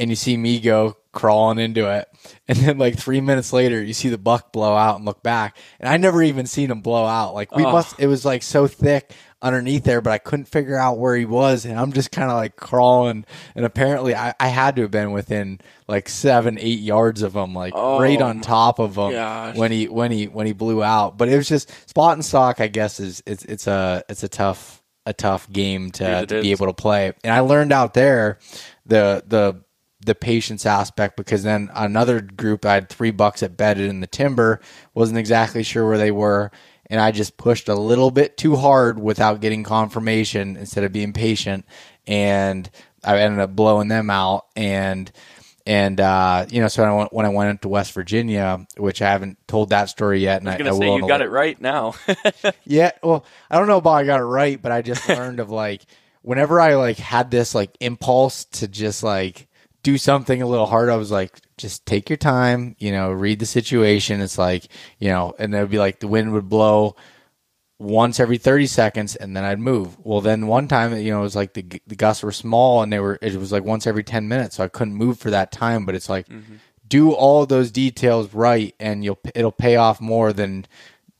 and you see me go crawling into it. [laughs] And then like three minutes later you see the buck blow out and look back. And I never even seen him blow out. Like we oh. must it was like so thick underneath there, but I couldn't figure out where he was, and I'm just kind of like crawling. And apparently, I, I, had to have been within like seven, eight yards of him, like oh, right on top of him gosh. when he when he when he blew out. But it was just spot and stalk. I guess is it's it's a it's a tough a tough game to, to be able to play. And I learned out there the the the patience aspect because then another group I had three bucks at bedded in the timber wasn't exactly sure where they were and I just pushed a little bit too hard without getting confirmation instead of being patient, and I ended up blowing them out. And and uh, you know, so when I, went, when I went into West Virginia, which I haven't told that story yet, and I was going to say you got it right now. [laughs] yeah, well, I don't know about I got it right, but I just [laughs] learned of like whenever I like had this like impulse to just like do something a little hard, I was like, just take your time, you know, read the situation. It's like, you know, and it would be like the wind would blow once every 30 seconds and then I'd move. Well, then one time, you know, it was like the, the gusts were small and they were, it was like once every 10 minutes. So I couldn't move for that time, but it's like, mm-hmm. do all those details right and you'll, it'll pay off more than,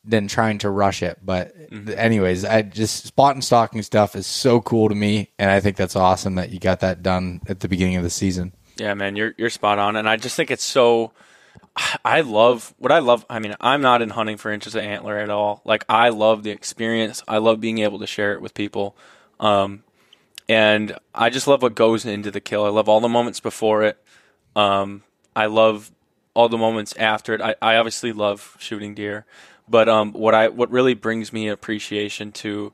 than trying to rush it. But mm-hmm. anyways, I just spot and stalking stuff is so cool to me. And I think that's awesome that you got that done at the beginning of the season. Yeah, man, you're you're spot on, and I just think it's so. I love what I love. I mean, I'm not in hunting for inches of antler at all. Like, I love the experience. I love being able to share it with people, um, and I just love what goes into the kill. I love all the moments before it. Um, I love all the moments after it. I, I obviously love shooting deer, but um, what I what really brings me appreciation to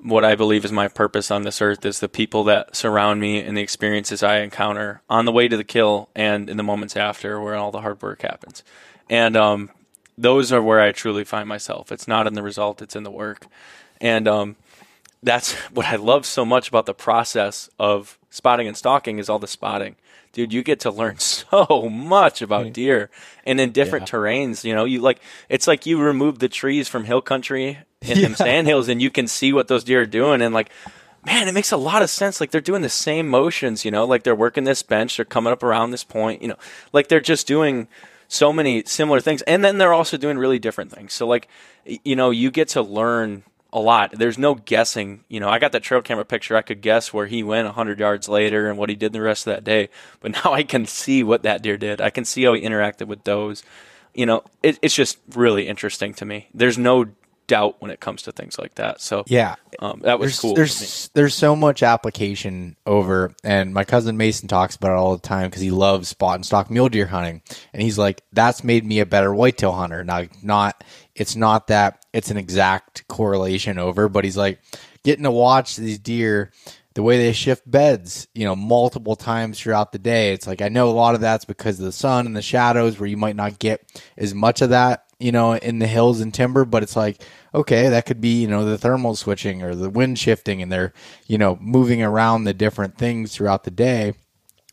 what I believe is my purpose on this earth is the people that surround me and the experiences I encounter on the way to the kill and in the moments after where all the hard work happens. And um, those are where I truly find myself. It's not in the result, it's in the work. And um, that's [laughs] what I love so much about the process of spotting and stalking is all the spotting. Dude, you get to learn [laughs] so much about deer and in different yeah. terrains. You know, you like it's like you remove the trees from hill country in [laughs] yeah. sand hills and you can see what those deer are doing and like man, it makes a lot of sense. Like they're doing the same motions, you know, like they're working this bench, they're coming up around this point, you know, like they're just doing so many similar things. And then they're also doing really different things. So like, you know, you get to learn a lot. There's no guessing. You know, I got that trail camera picture. I could guess where he went 100 yards later and what he did the rest of that day. But [laughs] now I can see what that deer did. I can see how he interacted with those. You know, it, it's just really interesting to me. There's no doubt when it comes to things like that. So yeah, um, that was there's, cool. There's there's so much application over, and my cousin Mason talks about it all the time because he loves spot and stalk mule deer hunting, and he's like, that's made me a better whitetail hunter. Now, not it's not that it's an exact correlation over, but he's like getting to watch these deer the way they shift beds, you know, multiple times throughout the day. It's like I know a lot of that's because of the sun and the shadows where you might not get as much of that, you know, in the hills and timber, but it's like okay, that could be, you know, the thermal switching or the wind shifting and they're, you know, moving around the different things throughout the day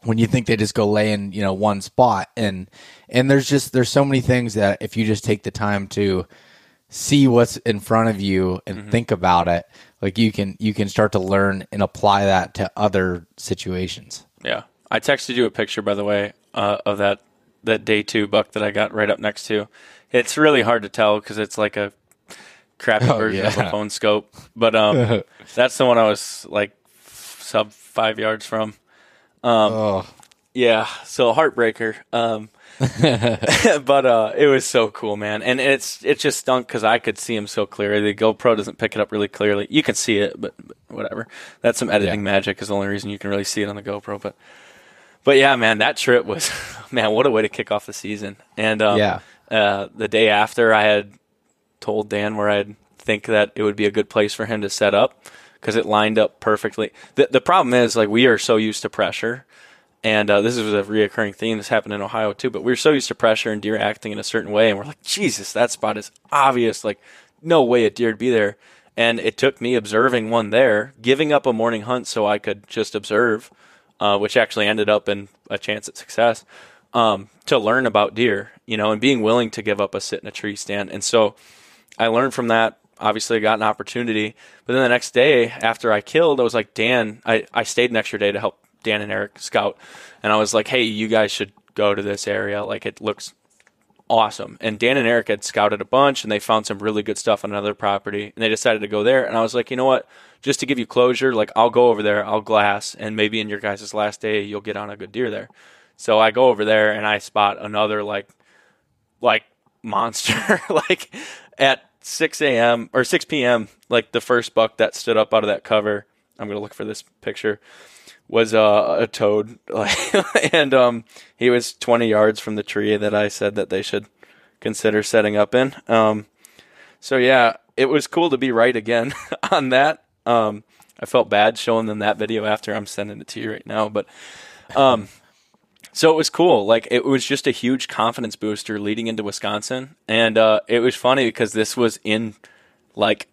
when you think they just go lay in, you know, one spot. And, and there's just, there's so many things that if you just take the time to see what's in front of you and mm-hmm. think about it, like you can, you can start to learn and apply that to other situations. Yeah. I texted you a picture, by the way, uh, of that, that day two buck that I got right up next to. It's really hard to tell because it's like a crappy [laughs] oh, version yeah. of a phone scope. But um, [laughs] that's the one I was like sub five yards from. Um, oh. Yeah, so heartbreaker. Um, [laughs] but uh, it was so cool, man, and it's it just stunk because I could see him so clearly. The GoPro doesn't pick it up really clearly. You can see it, but, but whatever. That's some editing yeah. magic. Is the only reason you can really see it on the GoPro. But but yeah, man, that trip was [laughs] man, what a way to kick off the season. And um, yeah, uh, the day after, I had told Dan where I'd think that it would be a good place for him to set up because it lined up perfectly. The, the problem is, like, we are so used to pressure. And uh, this is a reoccurring theme. This happened in Ohio too. But we are so used to pressure and deer acting in a certain way, and we're like, Jesus, that spot is obvious. Like, no way a deer would be there. And it took me observing one there, giving up a morning hunt so I could just observe, uh, which actually ended up in a chance at success, um, to learn about deer, you know, and being willing to give up a sit in a tree stand. And so I learned from that. Obviously, I got an opportunity. But then the next day, after I killed, I was like, Dan, I, I stayed an extra day to help Dan and Eric scout. And I was like, hey, you guys should go to this area. Like, it looks awesome. And Dan and Eric had scouted a bunch and they found some really good stuff on another property and they decided to go there. And I was like, you know what? Just to give you closure, like, I'll go over there, I'll glass, and maybe in your guys' last day, you'll get on a good deer there. So I go over there and I spot another, like, like monster, [laughs] like at 6 a.m. or 6 p.m. Like the first buck that stood up out of that cover. I'm gonna look for this picture. Was uh, a toad, [laughs] and um, he was 20 yards from the tree that I said that they should consider setting up in. Um, so yeah, it was cool to be right again [laughs] on that. Um, I felt bad showing them that video after I'm sending it to you right now, but um, [laughs] so it was cool. Like it was just a huge confidence booster leading into Wisconsin, and uh, it was funny because this was in like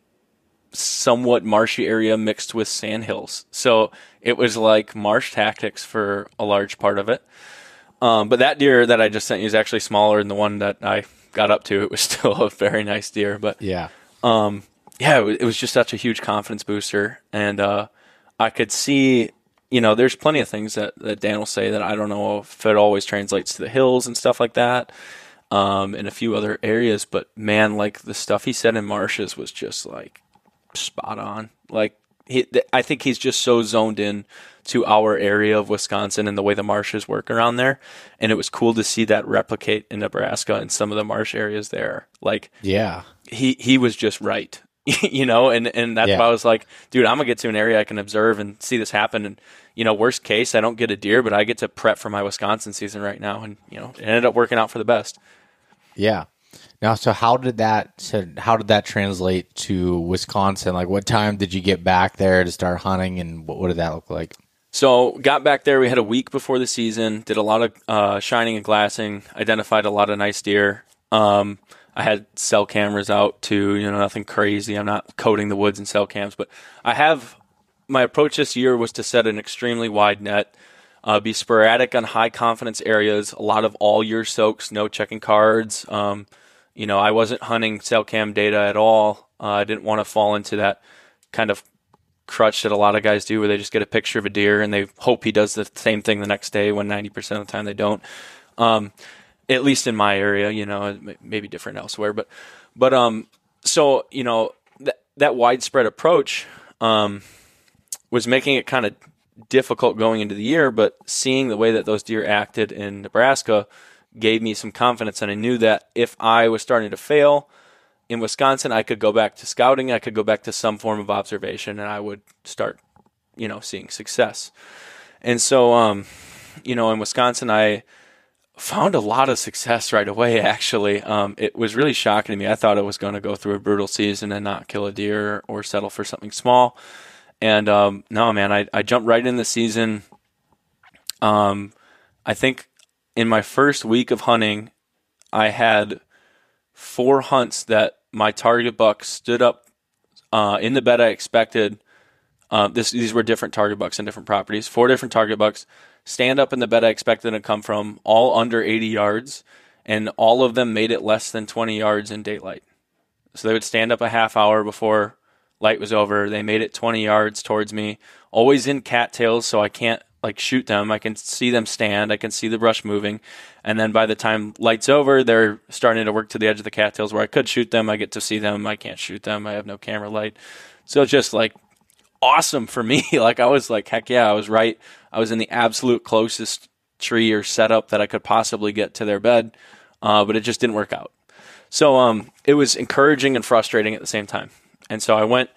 somewhat marshy area mixed with sand hills. So it was like marsh tactics for a large part of it. Um, but that deer that I just sent you is actually smaller than the one that I got up to. It was [laughs] still a very nice deer, but yeah, um, yeah, it was, just such a huge confidence booster, and uh, I could see you know, there's plenty of things that, that Dan will say that I don't know if it always translates to the hills and stuff like that, um, and a few other areas. But man, like the stuff he said in marshes was just like spot on. Like he, I think he's just so zoned in to our area of Wisconsin and the way the marshes work around there. And it was cool to see that replicate in Nebraska and some of the marsh areas there. Like, yeah, he he was just right. [laughs] you know, and and that's yeah. why I was like, dude, I'm gonna get to an area I can observe and see this happen. And you know, worst case, I don't get a deer, but I get to prep for my Wisconsin season right now, and you know, it ended up working out for the best. Yeah, Now, so how did that so how did that translate to Wisconsin? Like, what time did you get back there to start hunting, and what, what did that look like? So, got back there. We had a week before the season. Did a lot of uh, shining and glassing. Identified a lot of nice deer. Um, I had cell cameras out too. You know, nothing crazy. I'm not coating the woods in cell cams, but I have my approach this year was to set an extremely wide net. Uh, be sporadic on high confidence areas. A lot of all year soaks, no checking cards. Um, you know, I wasn't hunting cell cam data at all. Uh, I didn't want to fall into that kind of crutch that a lot of guys do, where they just get a picture of a deer and they hope he does the same thing the next day. When ninety percent of the time they don't. Um, at least in my area, you know, maybe different elsewhere, but but um, so you know that that widespread approach um was making it kind of difficult going into the year, but seeing the way that those deer acted in Nebraska gave me some confidence. And I knew that if I was starting to fail in Wisconsin, I could go back to scouting, I could go back to some form of observation, and I would start, you know, seeing success. And so, um, you know, in Wisconsin, I found a lot of success right away. [laughs] Actually, um, it was really shocking to me. I thought I was going to go through a brutal season and not kill a deer or settle for something small. And um, no, man, I, I jumped right in the season. Um, I think in my first week of hunting, I had four hunts that my target buck stood up uh, in the bed I expected. Uh, this, these were different target bucks in different properties. Four different target bucks stand up in the bed I expected to come from, all under 80 yards, and all of them made it less than 20 yards in daylight. So they would stand up a half hour before light was over. They made it 20 yards towards me, always in cattails, so I can't like shoot them. I can see them stand. I can see the brush moving. And then by the time light's over, they're starting to work to the edge of the cattails where I could shoot them. I get to see them. I can't shoot them. I have no camera light. So it's just like awesome for me. [laughs] like I was like, heck yeah, I was right. I was in the absolute closest tree or setup that I could possibly get to their bed. Uh, but it just didn't work out. So um, it was encouraging and frustrating at the same time. And so I went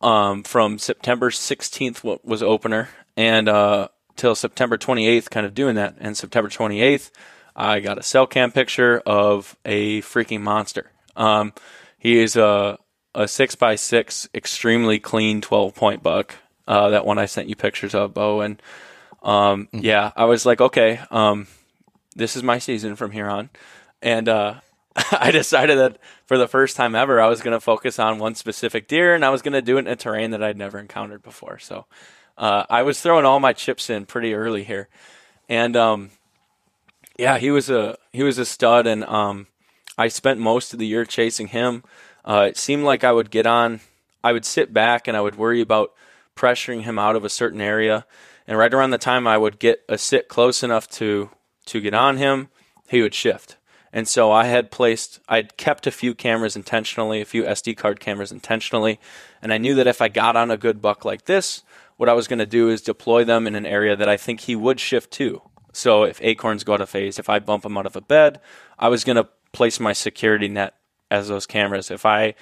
um, from September 16th what was opener and uh, till September 28th, kind of doing that. And September 28th, I got a cell cam picture of a freaking monster. Um, he is a a six by six, extremely clean 12 point buck. Uh, that one I sent you pictures of, Beau. And um, mm-hmm. yeah, I was like, okay, um, this is my season from here on. And uh, [laughs] I decided that for the first time ever, I was going to focus on one specific deer, and I was going to do it in a terrain that I'd never encountered before. So uh, I was throwing all my chips in pretty early here, and um, yeah, he was a he was a stud, and um, I spent most of the year chasing him. Uh, it seemed like I would get on, I would sit back, and I would worry about pressuring him out of a certain area, and right around the time I would get a sit close enough to to get on him, he would shift and so I had placed, I'd kept a few cameras intentionally, a few SD card cameras intentionally. And I knew that if I got on a good buck like this, what I was going to do is deploy them in an area that I think he would shift to. So if acorns go out of phase, if I bump him out of a bed, I was going to place my security net as those cameras. If I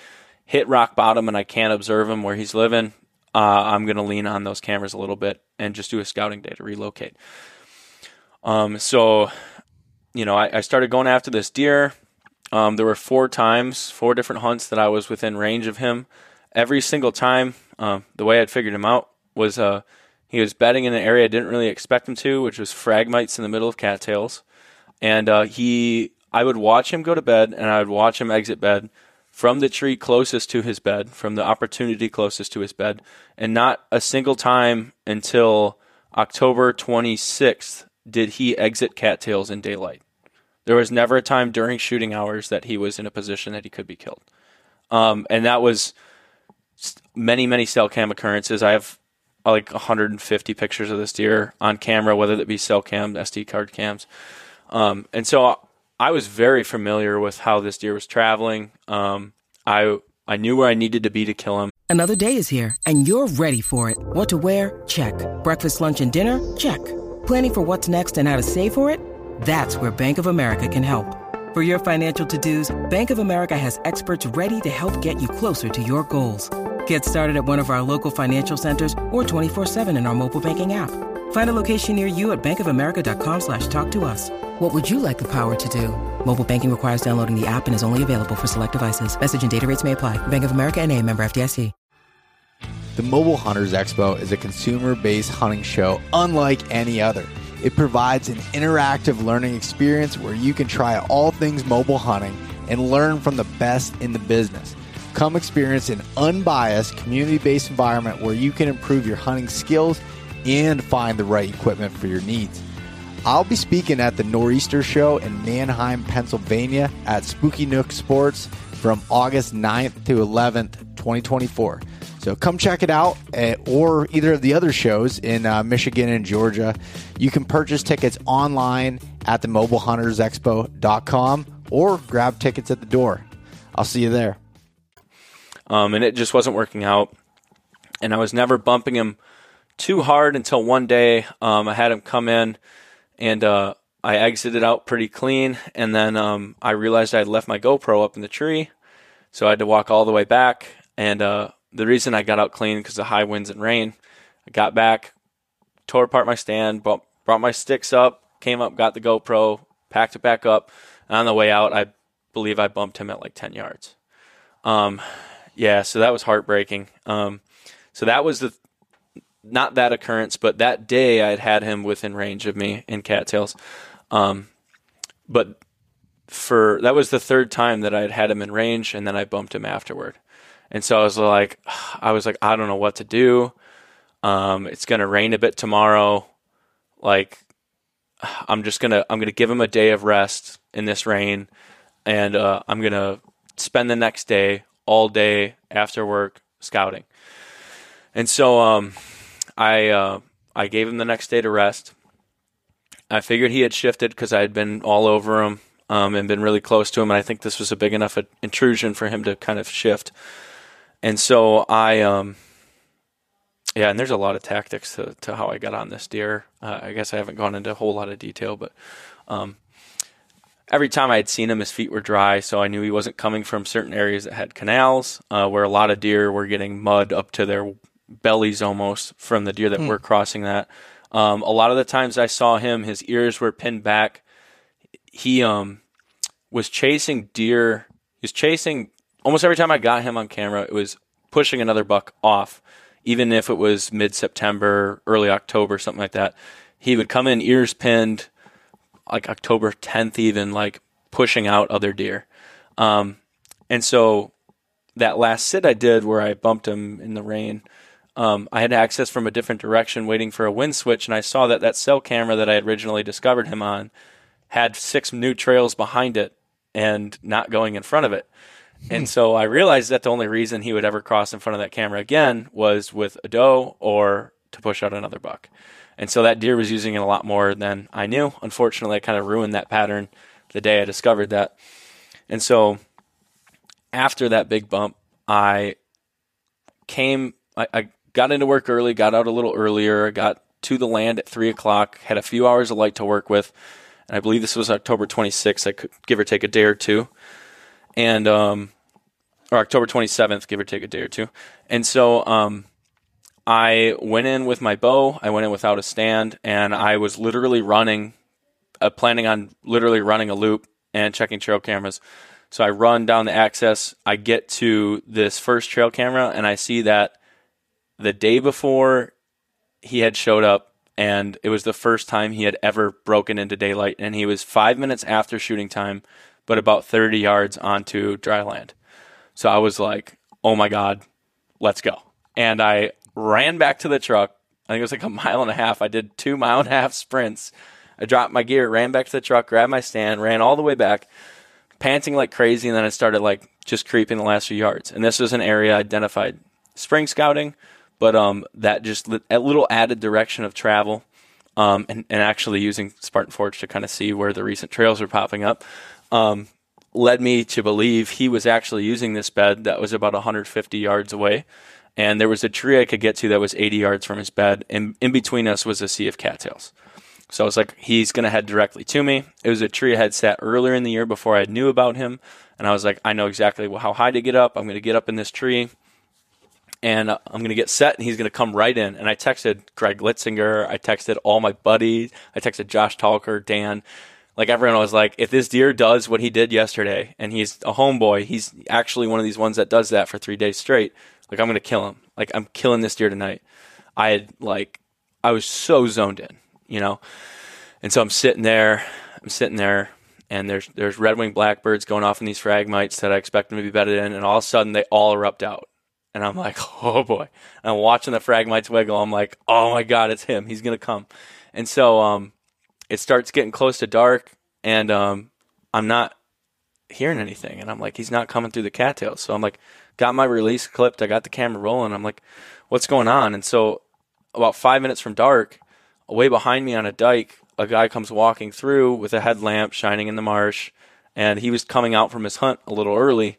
hit rock bottom and I can't observe him where he's living, uh, I'm going to lean on those cameras a little bit and just do a scouting day to relocate. Um, so you know, I, I started going after this deer. Um, there were four times, four different hunts that I was within range of him. Every single time, uh, the way I'd figured him out was uh, he was bedding in an area I didn't really expect him to, which was phragmites in the middle of cattails. And uh, he, I would watch him go to bed, and I would watch him exit bed from the tree closest to his bed, from the opportunity closest to his bed, and not a single time until October 26th did he exit cattails in daylight. There was never a time during shooting hours that he was in a position that he could be killed. Um, and that was many, many cell cam occurrences. I have like 150 pictures of this deer on camera, whether it be cell cam, SD card cams. Um, and so I was very familiar with how this deer was traveling. Um, I I knew where I needed to be to kill him. Another day is here, and you're ready for it. What to wear? Check. Breakfast, lunch, and dinner? Check. Planning for what's next and how to save for it? That's where Bank of America can help. For your financial to-dos, Bank of America has experts ready to help get you closer to your goals. Get started at one of our local financial centers or 24-7 in our mobile banking app. Find a location near you at bankofamerica.com slash talk to us. What would you like the power to do? Mobile banking requires downloading the app and is only available for select devices. Message and data rates may apply. Bank of America and a member FDIC. The Mobile Hunters Expo is a consumer based hunting show unlike any other. It provides an interactive learning experience where you can try all things mobile hunting and learn from the best in the business. Come experience an unbiased, community based environment where you can improve your hunting skills and find the right equipment for your needs. I'll be speaking at the Nor'easter Show in Manheim, Pennsylvania at Spooky Nook Sports from August 9th to 11th, 2024. So come check it out, uh, or either of the other shows in uh, Michigan and Georgia. You can purchase tickets online at the mobilehuntersexpo.com or grab tickets at the door. I'll see you there. Um, and it just wasn't working out. And I was never bumping him too hard until one day um, I had him come in and uh, I exited out pretty clean. And then um, I realized I had left my GoPro up in the tree, so I had to walk all the way back. And uh, the reason I got out clean because of high winds and rain. I got back, tore apart my stand, brought, brought my sticks up, came up, got the GoPro, packed it back up. And on the way out, I believe I bumped him at like 10 yards. Um, yeah, so that was heartbreaking. Um, so that was the not that occurrence, but that day I had had him within range of me in cattails. Um, but for that was the third time that I had had him in range, and then I bumped him afterward. And so I was like, [sighs] I was like, I don't know what to do. Um, it's gonna rain a bit tomorrow. Like, [sighs] I'm just gonna I'm gonna give him a day of rest in this rain, and uh, I'm gonna spend the next day all day after work scouting. And so um, I uh, I gave him the next day to rest. I figured he had shifted because I had been all over him um, and been really close to him, and I think this was a big enough intrusion for him to kind of shift. And so I, um, yeah, and there's a lot of tactics to, to how I got on this deer. Uh, I guess I haven't gone into a whole lot of detail, but um, every time I had seen him, his feet were dry, so I knew he wasn't coming from certain areas that had canals, uh, where a lot of deer were getting mud up to their bellies almost from the deer that mm. were crossing that. Um, a lot of the times I saw him, his ears were pinned back. He um, was chasing deer. He was chasing almost every time I got him on camera. It was pushing another buck off, even if it was mid September, early October, something like that. He would come in ears pinned, like October 10th, even like pushing out other deer. Um, and so that last sit I did where I bumped him in the rain, um, I had access from a different direction waiting for a wind switch, and I saw that that cell camera that I had originally discovered him on had six new trails behind it and not going in front of it. And hmm. so I realized that the only reason he would ever cross in front of that camera again was with a doe or to push out another buck. And so that deer was using it a lot more than I knew. Unfortunately, I kind of ruined that pattern the day I discovered that. And so after that big bump, I came, I, I got into work early, got out a little earlier, got to the land at three o'clock, had a few hours of light to work with. And I believe this was October 26th. I could give or take a day or two. And, um, or October 27th, give or take a day or two. And so, um, I went in with my bow. I went in without a stand, and I was literally running, uh, planning on literally running a loop and checking trail cameras. So I run down the access. I get to this first trail camera, and I see that the day before he had showed up, and it was the first time he had ever broken into daylight, and he was five minutes after shooting time, but about 30 yards onto dry land. So I was like, oh my God, let's go. And I ran back to the truck. I think it was like a mile and a half. I did two mile and a half sprints. I dropped my gear, ran back to the truck, grabbed my stand, ran all the way back, panting like crazy, and then I started like just creeping the last few yards. And this was an area identified spring scouting, but um, that just a little added direction of travel, um, and, and actually using Spartan Forge to kind of see where the recent trails were popping up, um, led me to believe he was actually using this bed that was about 150 yards away and there was a tree I could get to that was 80 yards from his bed, and in between us was a sea of cattails. So I was like, he's going to head directly to me. It was a tree I had sat earlier in the year before I knew about him, and I was like, I know exactly how high to get up. I'm going to get up in this tree, and uh, I'm going to get set, and he's going to come right in. And I texted Greg Litzinger, I texted all my buddies, I texted Josh Talker, Dan. like everyone was like, if this deer does what he did yesterday, and he's a homeboy, he's actually one of these ones that does that for three days straight. Like I'm gonna kill him. Like I'm killing this deer tonight. I had like I was so zoned in, you know. And so I'm sitting there, I'm sitting there, and there's there's red winged blackbirds going off in these phragmites that I expect them to be bedded in, and all of a sudden they all erupt out. And I'm like, [laughs] oh boy. And I'm watching the phragmites wiggle. I'm like, oh my God, it's him. He's gonna come. And so um, it starts getting close to dark, and um, I'm not hearing anything. And I'm like, he's not coming through the cattails. So I'm like, got my release clipped. I got the camera rolling. I'm like, what's going on? And so about five minutes from dark, away behind me on a dike, a guy comes walking through with a headlamp shining in the marsh, and he was coming out from his hunt a little early,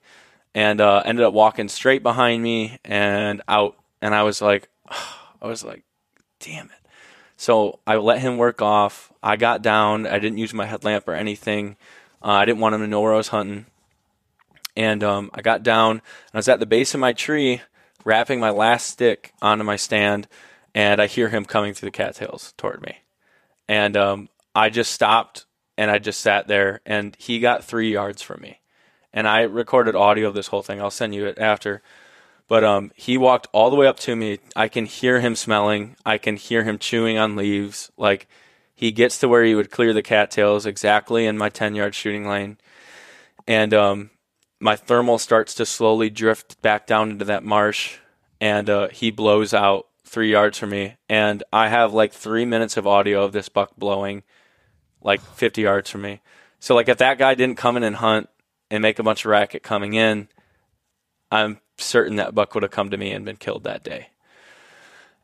and uh, ended up walking straight behind me and out. And I was like, [sighs] I was like, damn it. So I let him work off. I got down. I didn't use my headlamp or anything. Uh, I didn't want him to know where I was hunting. And um, I got down. And I was at the base of my tree, wrapping my last stick onto my stand, and I hear him coming through the cattails toward me. And um, I just stopped and I just sat there, and he got three yards from me. And I recorded audio of this whole thing. I'll send you it after. But um, he walked all the way up to me. I can hear him smelling. I can hear him chewing on leaves. Like he gets to where he would clear the cattails exactly in my 10 yard shooting lane. And um, my thermal starts to slowly drift back down into that marsh. And uh, he blows out three yards from me. And I have like three minutes of audio of this buck blowing like 50 yards from me. So, like, if that guy didn't come in and hunt and make a bunch of racket coming in, I'm certain that buck would have come to me and been killed that day.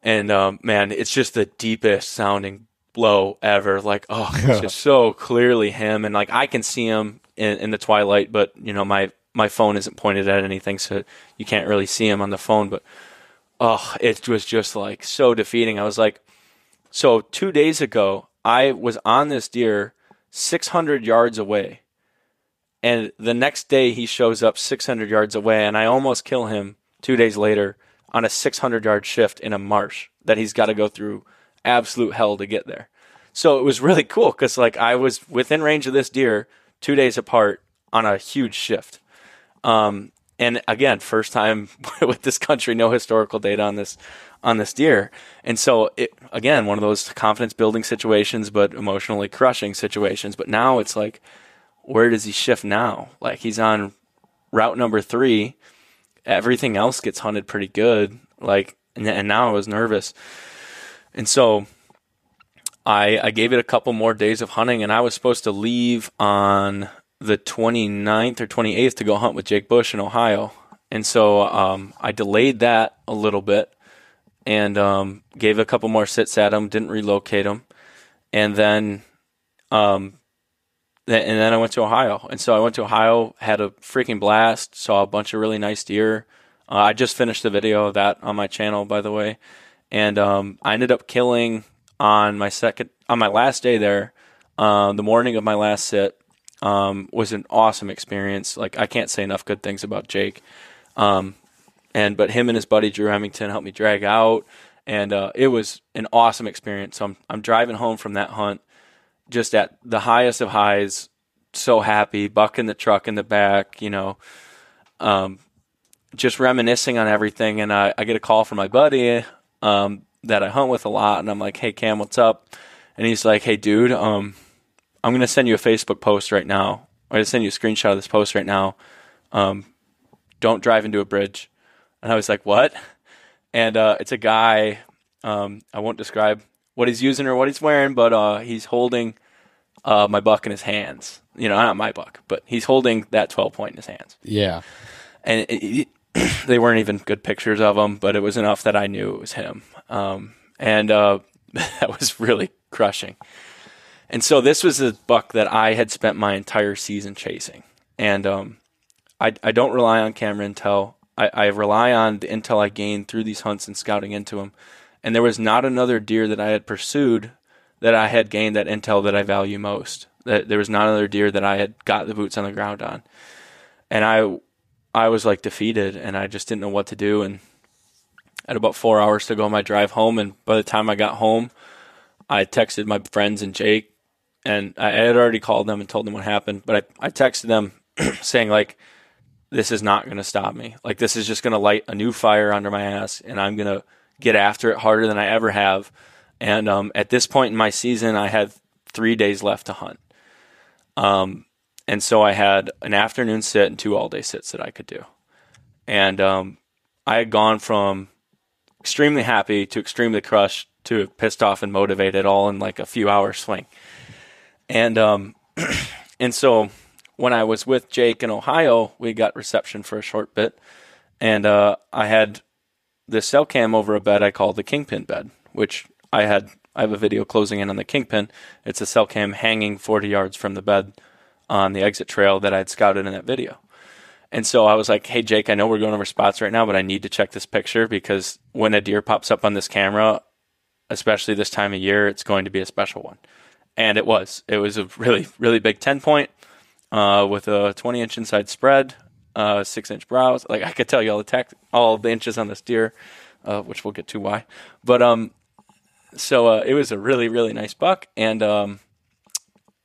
And um, man, it's just the deepest sounding blow ever. Like, oh, it's [laughs] just so clearly him, and like I can see him in, in the twilight, but you know my my phone isn't pointed at anything, so you can't really see him on the phone. But oh, it was just like so defeating. I was like, so two days ago, I was on this deer 600 yards away and the next day he shows up 600 yards away, and I almost kill him two days later on a 600 yard shift in a marsh that he's got to go through absolute hell to get there. So it was really cool because like I was within range of this deer two days apart on a huge shift. Um, and again, first time [laughs] with this country, no historical data on this on this deer, and so it again one of those confidence building situations, but emotionally crushing situations. But now it's like where does he shift now? Like he's on route number three. Everything else gets hunted pretty good. Like, and, and now I was nervous. And so I, I gave it a couple more days of hunting, and I was supposed to leave on the 29th or 28th to go hunt with Jake Bush in Ohio. And so um, I delayed that a little bit and um, gave a couple more sits at him, didn't relocate him. And then um, and then I went to Ohio. And so I went to Ohio, had a freaking blast, saw a bunch of really nice deer. Uh, I just finished the video of that on my channel, by the way. And um, I ended up killing on my second, on my last day there, uh, the morning of my last sit. Um, was an awesome experience. Like I can't say enough good things about Jake. Um, and but him and his buddy Drew Hemington helped me drag out, and uh, it was an awesome experience. So I'm I'm driving home from that hunt, just at the highest of highs, so happy, buck in the truck in the back, you know, um, just reminiscing on everything. And I, I, get a call from my buddy um, that I hunt with a lot, and I'm like, "Hey Cam, what's up?" And he's like, "Hey dude, um, I'm gonna send you a Facebook post right now. I'm gonna send you a screenshot of this post right now. Um, don't drive into a bridge." And I was like, "What?" And uh, it's a guy. Um, I won't describe what he's using or what he's wearing, but uh, he's holding uh, my buck in his hands. You know, not my buck, but he's holding that 12 point in his hands. Yeah. And it, it, [clears throat] they weren't even good pictures of him, but it was enough that I knew it was him. Um, and uh, [laughs] that was really crushing. And so this was a buck that I had spent my entire season chasing. And um, I, I don't rely on camera intel. I, I rely on the intel I gained through these hunts and scouting into them. And there was not another deer that I had pursued that I had gained that intel that I value most. That there was not another deer that I had got the boots on the ground on, and I, I was like defeated, and I just didn't know what to do. And at about four hours to go on my drive home, and by the time I got home, I texted my friends and Jake, and I had already called them and told them what happened, but I, I texted them [clears throat] saying like, this is not going to stop me. Like this is just going to light a new fire under my ass, and I'm going to get after it harder than I ever have. And um, at this point in my season, I had three days left to hunt. Um, and so I had an afternoon sit and two all day sits that I could do. And um, I had gone from extremely happy to extremely crushed to pissed off and motivated all in like a few hours swing. And um, [clears throat] and so when I was with Jake in Ohio, we got reception for a short bit, and uh, I had this cell cam over a bed I call the kingpin bed, which I had. I have a video closing in on the kingpin. It's a cell cam hanging 40 yards from the bed on the exit trail that I had scouted in that video. And so I was like, "Hey Jake, I know we're going over spots right now, but I need to check this picture because when a deer pops up on this camera, especially this time of year, it's going to be a special one." And it was. It was a really, really big 10 point uh, with a 20 inch inside spread, uh, six inch brows. Like I could tell you all the tech, all the inches on this deer, uh, which we'll get to why. But um, so uh, it was a really, really nice buck. And um,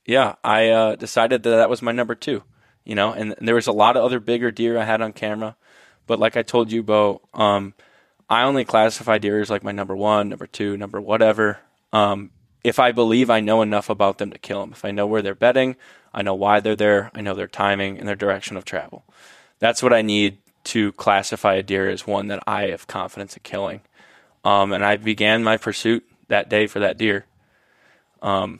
yeah, I uh, decided that that was my number two, you know, and, and, there was a lot of other bigger deer I had on camera. But like I told you, Bo, um, I only classify deer as like my number one, number two, number whatever. Um, if I believe I know enough about them to kill them, if I know where they're bedding, I know why they're there, I know their timing and their direction of travel. That's what I need to classify a deer as one that I have confidence in killing. Um, and I began my pursuit that day for that deer. Um,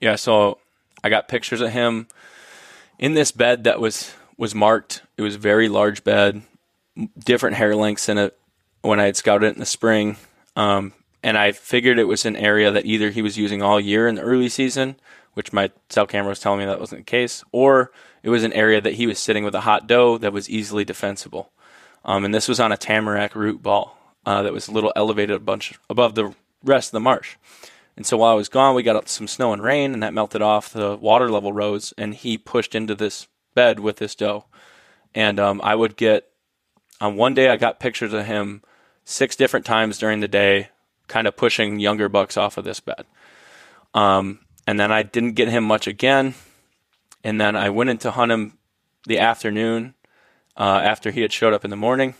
yeah, so I got pictures of him in this bed that was was marked. It was a very large bed, different hair lengths in it when I had scouted it in the spring. Um, and I figured it was an area that either he was using all year in the early season, which my cell camera was telling me that wasn't the case, or it was an area that he was sitting with a hot doe that was easily defensible. Um, and this was on a tamarack root ball uh, that was a little elevated a bunch above the rest of the marsh. And so while I was gone, we got some snow and rain, and that melted off. The water level rose, and he pushed into this bed with this doe. And um, I would get on one day, I got pictures of him six different times during the day kind of pushing younger bucks off of this bed. Um, and then I didn't get him much again. And then I went in to hunt him the afternoon uh, after he had showed up in the morning,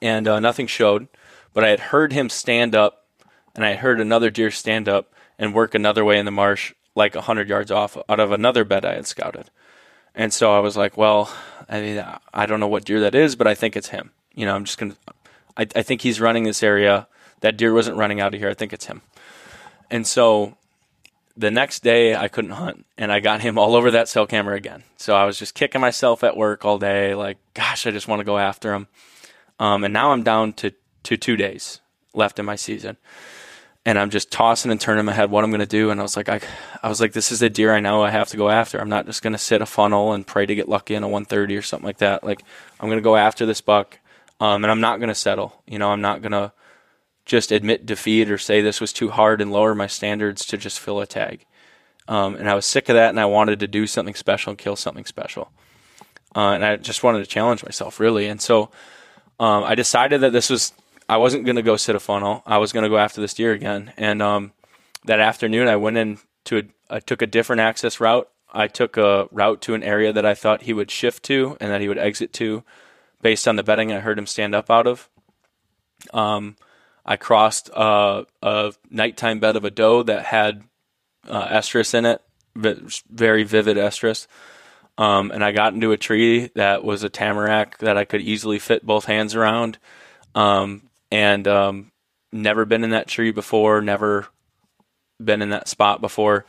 and uh, nothing showed. But I had heard him stand up, and I had heard another deer stand up and work another way in the marsh, like hundred yards off out of another bed I had scouted. And so I was like, well, I mean, I don't know what deer that is, but I think it's him. You know, I'm just gonna. I, I think he's running this area that deer wasn't running out of here. I think it's him. And so the next day I couldn't hunt and I got him all over that cell camera again. So I was just kicking myself at work all day, like, gosh, I just want to go after him. Um, and now I'm down to, to two days left in my season. And I'm just tossing and turning my head what I'm going to do. And I was like, I, I was like, this is a deer I know I have to go after. I'm not just going to sit a funnel and pray to get lucky in a 130 or something like that. Like, I'm going to go after this buck. Um, and I'm not going to settle. You know, I'm not going to just admit defeat or say this was too hard and lower my standards to just fill a tag. Um, and I was sick of that, and I wanted to do something special and kill something special. Uh, and I just wanted to challenge myself, really. And so um, I decided that this was I wasn't going to go sit a funnel. I was going to go after this deer again. And um, that afternoon, I went in to a, I took a different access route. I took a route to an area that I thought he would shift to and that he would exit to, based on the bedding I heard him stand up out of. Um, I crossed uh, a nighttime bed of a doe that had uh, estrus in it, very vivid estrus. Um, and I got into a tree that was a tamarack that I could easily fit both hands around. Um, and um, never been in that tree before, never been in that spot before.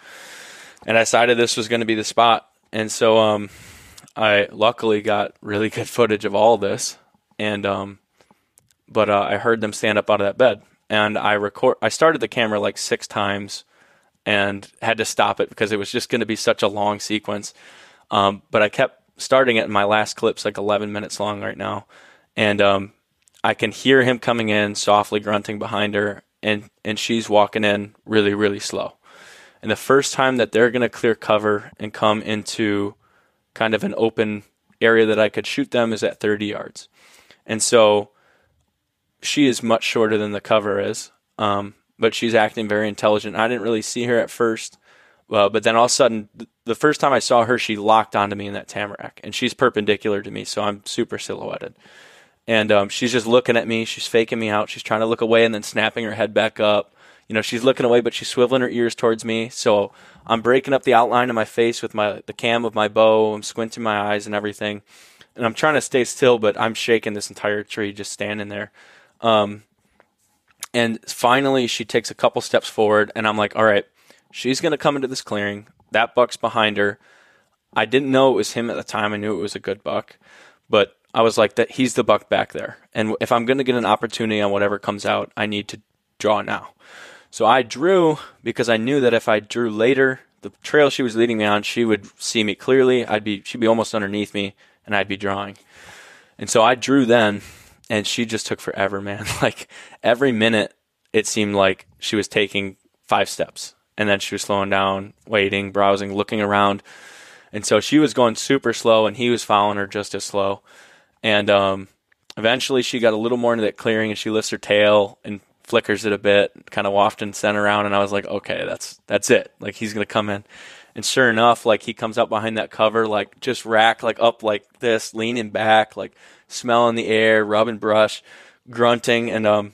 And I decided this was going to be the spot. And so um, I luckily got really [laughs] good footage of all this. And um, but uh, I heard them stand up out of that bed, and I record. I started the camera like six times, and had to stop it because it was just going to be such a long sequence. Um, but I kept starting it, and my last clip's like 11 minutes long right now, and um, I can hear him coming in softly grunting behind her, and and she's walking in really really slow. And the first time that they're going to clear cover and come into kind of an open area that I could shoot them is at 30 yards. And so she is much shorter than the cover is, um, but she's acting very intelligent. I didn't really see her at first, Uh, but then all of a sudden, the first time I saw her, she locked onto me in that tamarack, and she's perpendicular to me, so I'm super silhouetted. And um, she's just looking at me. She's faking me out. She's trying to look away and then snapping her head back up. You know, she's looking away, but she's swiveling her ears towards me. So I'm breaking up the outline of my face with my the cam of my bow. I'm squinting my eyes and everything, and I'm trying to stay still, but I'm shaking this entire tree just standing there. Um, and finally, she takes a couple steps forward, and I'm like, all right, she's going to come into this clearing. That buck's behind her. I didn't know it was him at the time. I knew it was a good buck, but I was like, that he's the buck back there. And if I'm going to get an opportunity on whatever comes out, I need to draw now. So I drew because I knew that if I drew later, the trail she was leading me on, she would see me clearly. I'd be she'd be almost underneath me, and I'd be drawing. And so I drew then, and she just took forever, man. [laughs] Like every minute, it seemed like she was taking five steps, and then she was slowing down, waiting, browsing, looking around, and so she was going super slow, and he was following her just as slow. And um, eventually, she got a little more into that clearing, and she lifts her tail and flickers it a bit, kind of wafting scent around, and I was like, okay, that's that's it. Like he's gonna come in. And sure enough, like he comes out behind that cover, like just rack, like up like this, leaning back, like smelling the air, rubbing brush, grunting, and um,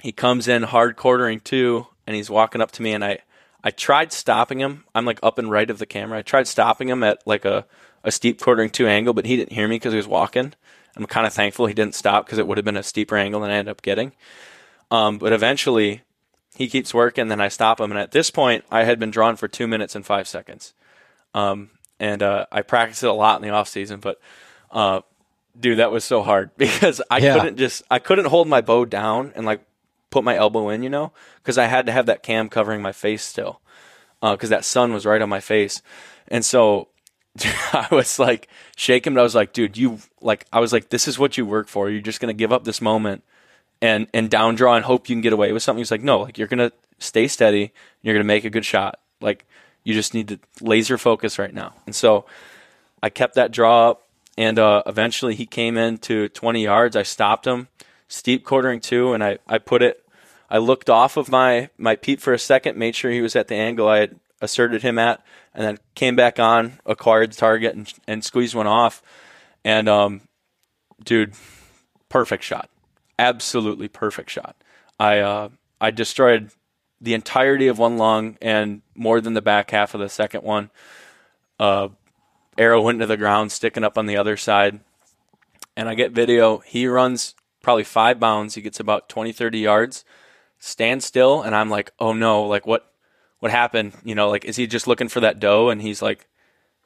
he comes in hard quartering to, and he's walking up to me, and I, I tried stopping him. I'm like up and right of the camera. I tried stopping him at like a, a steep quartering to angle, but he didn't hear me because he was walking. I'm kind of thankful he didn't stop because it would have been a steeper angle than I ended up getting. Um, but eventually, he keeps working. Then I stop him, and at this point, I had been drawn for two minutes and five seconds. Um, and uh, I practiced it a lot in the off season, but uh, dude, that was so hard [laughs] because I yeah. couldn't just I couldn't hold my bow down and like put my elbow in, you know, because I had to have that cam covering my face still, because uh, that sun was right on my face, and so [laughs] I was like shaking, but I was like, dude, you like I was like, this is what you work for. You're just gonna give up this moment and and down draw and hope you can get away with something. He's like, no, like you're gonna stay steady. you're gonna make a good shot. Like you just need to laser focus right now. And so I kept that draw up, and uh, eventually he came in to 20 yards. I stopped him, steep quartering to, and I I put it. I looked off of my my peep for a second, made sure he was at the angle I had asserted him at, and then came back on, acquired the target, and, and squeezed one off. And um, dude, perfect shot absolutely perfect shot. I uh, I destroyed the entirety of one lung and more than the back half of the second one. Uh, arrow went into the ground, sticking up on the other side. And I get video. He runs probably five bounds. He gets about 20, 30 yards, stands still. And I'm like, oh no, like what, what happened? You know, like, is he just looking for that doe? And he's like,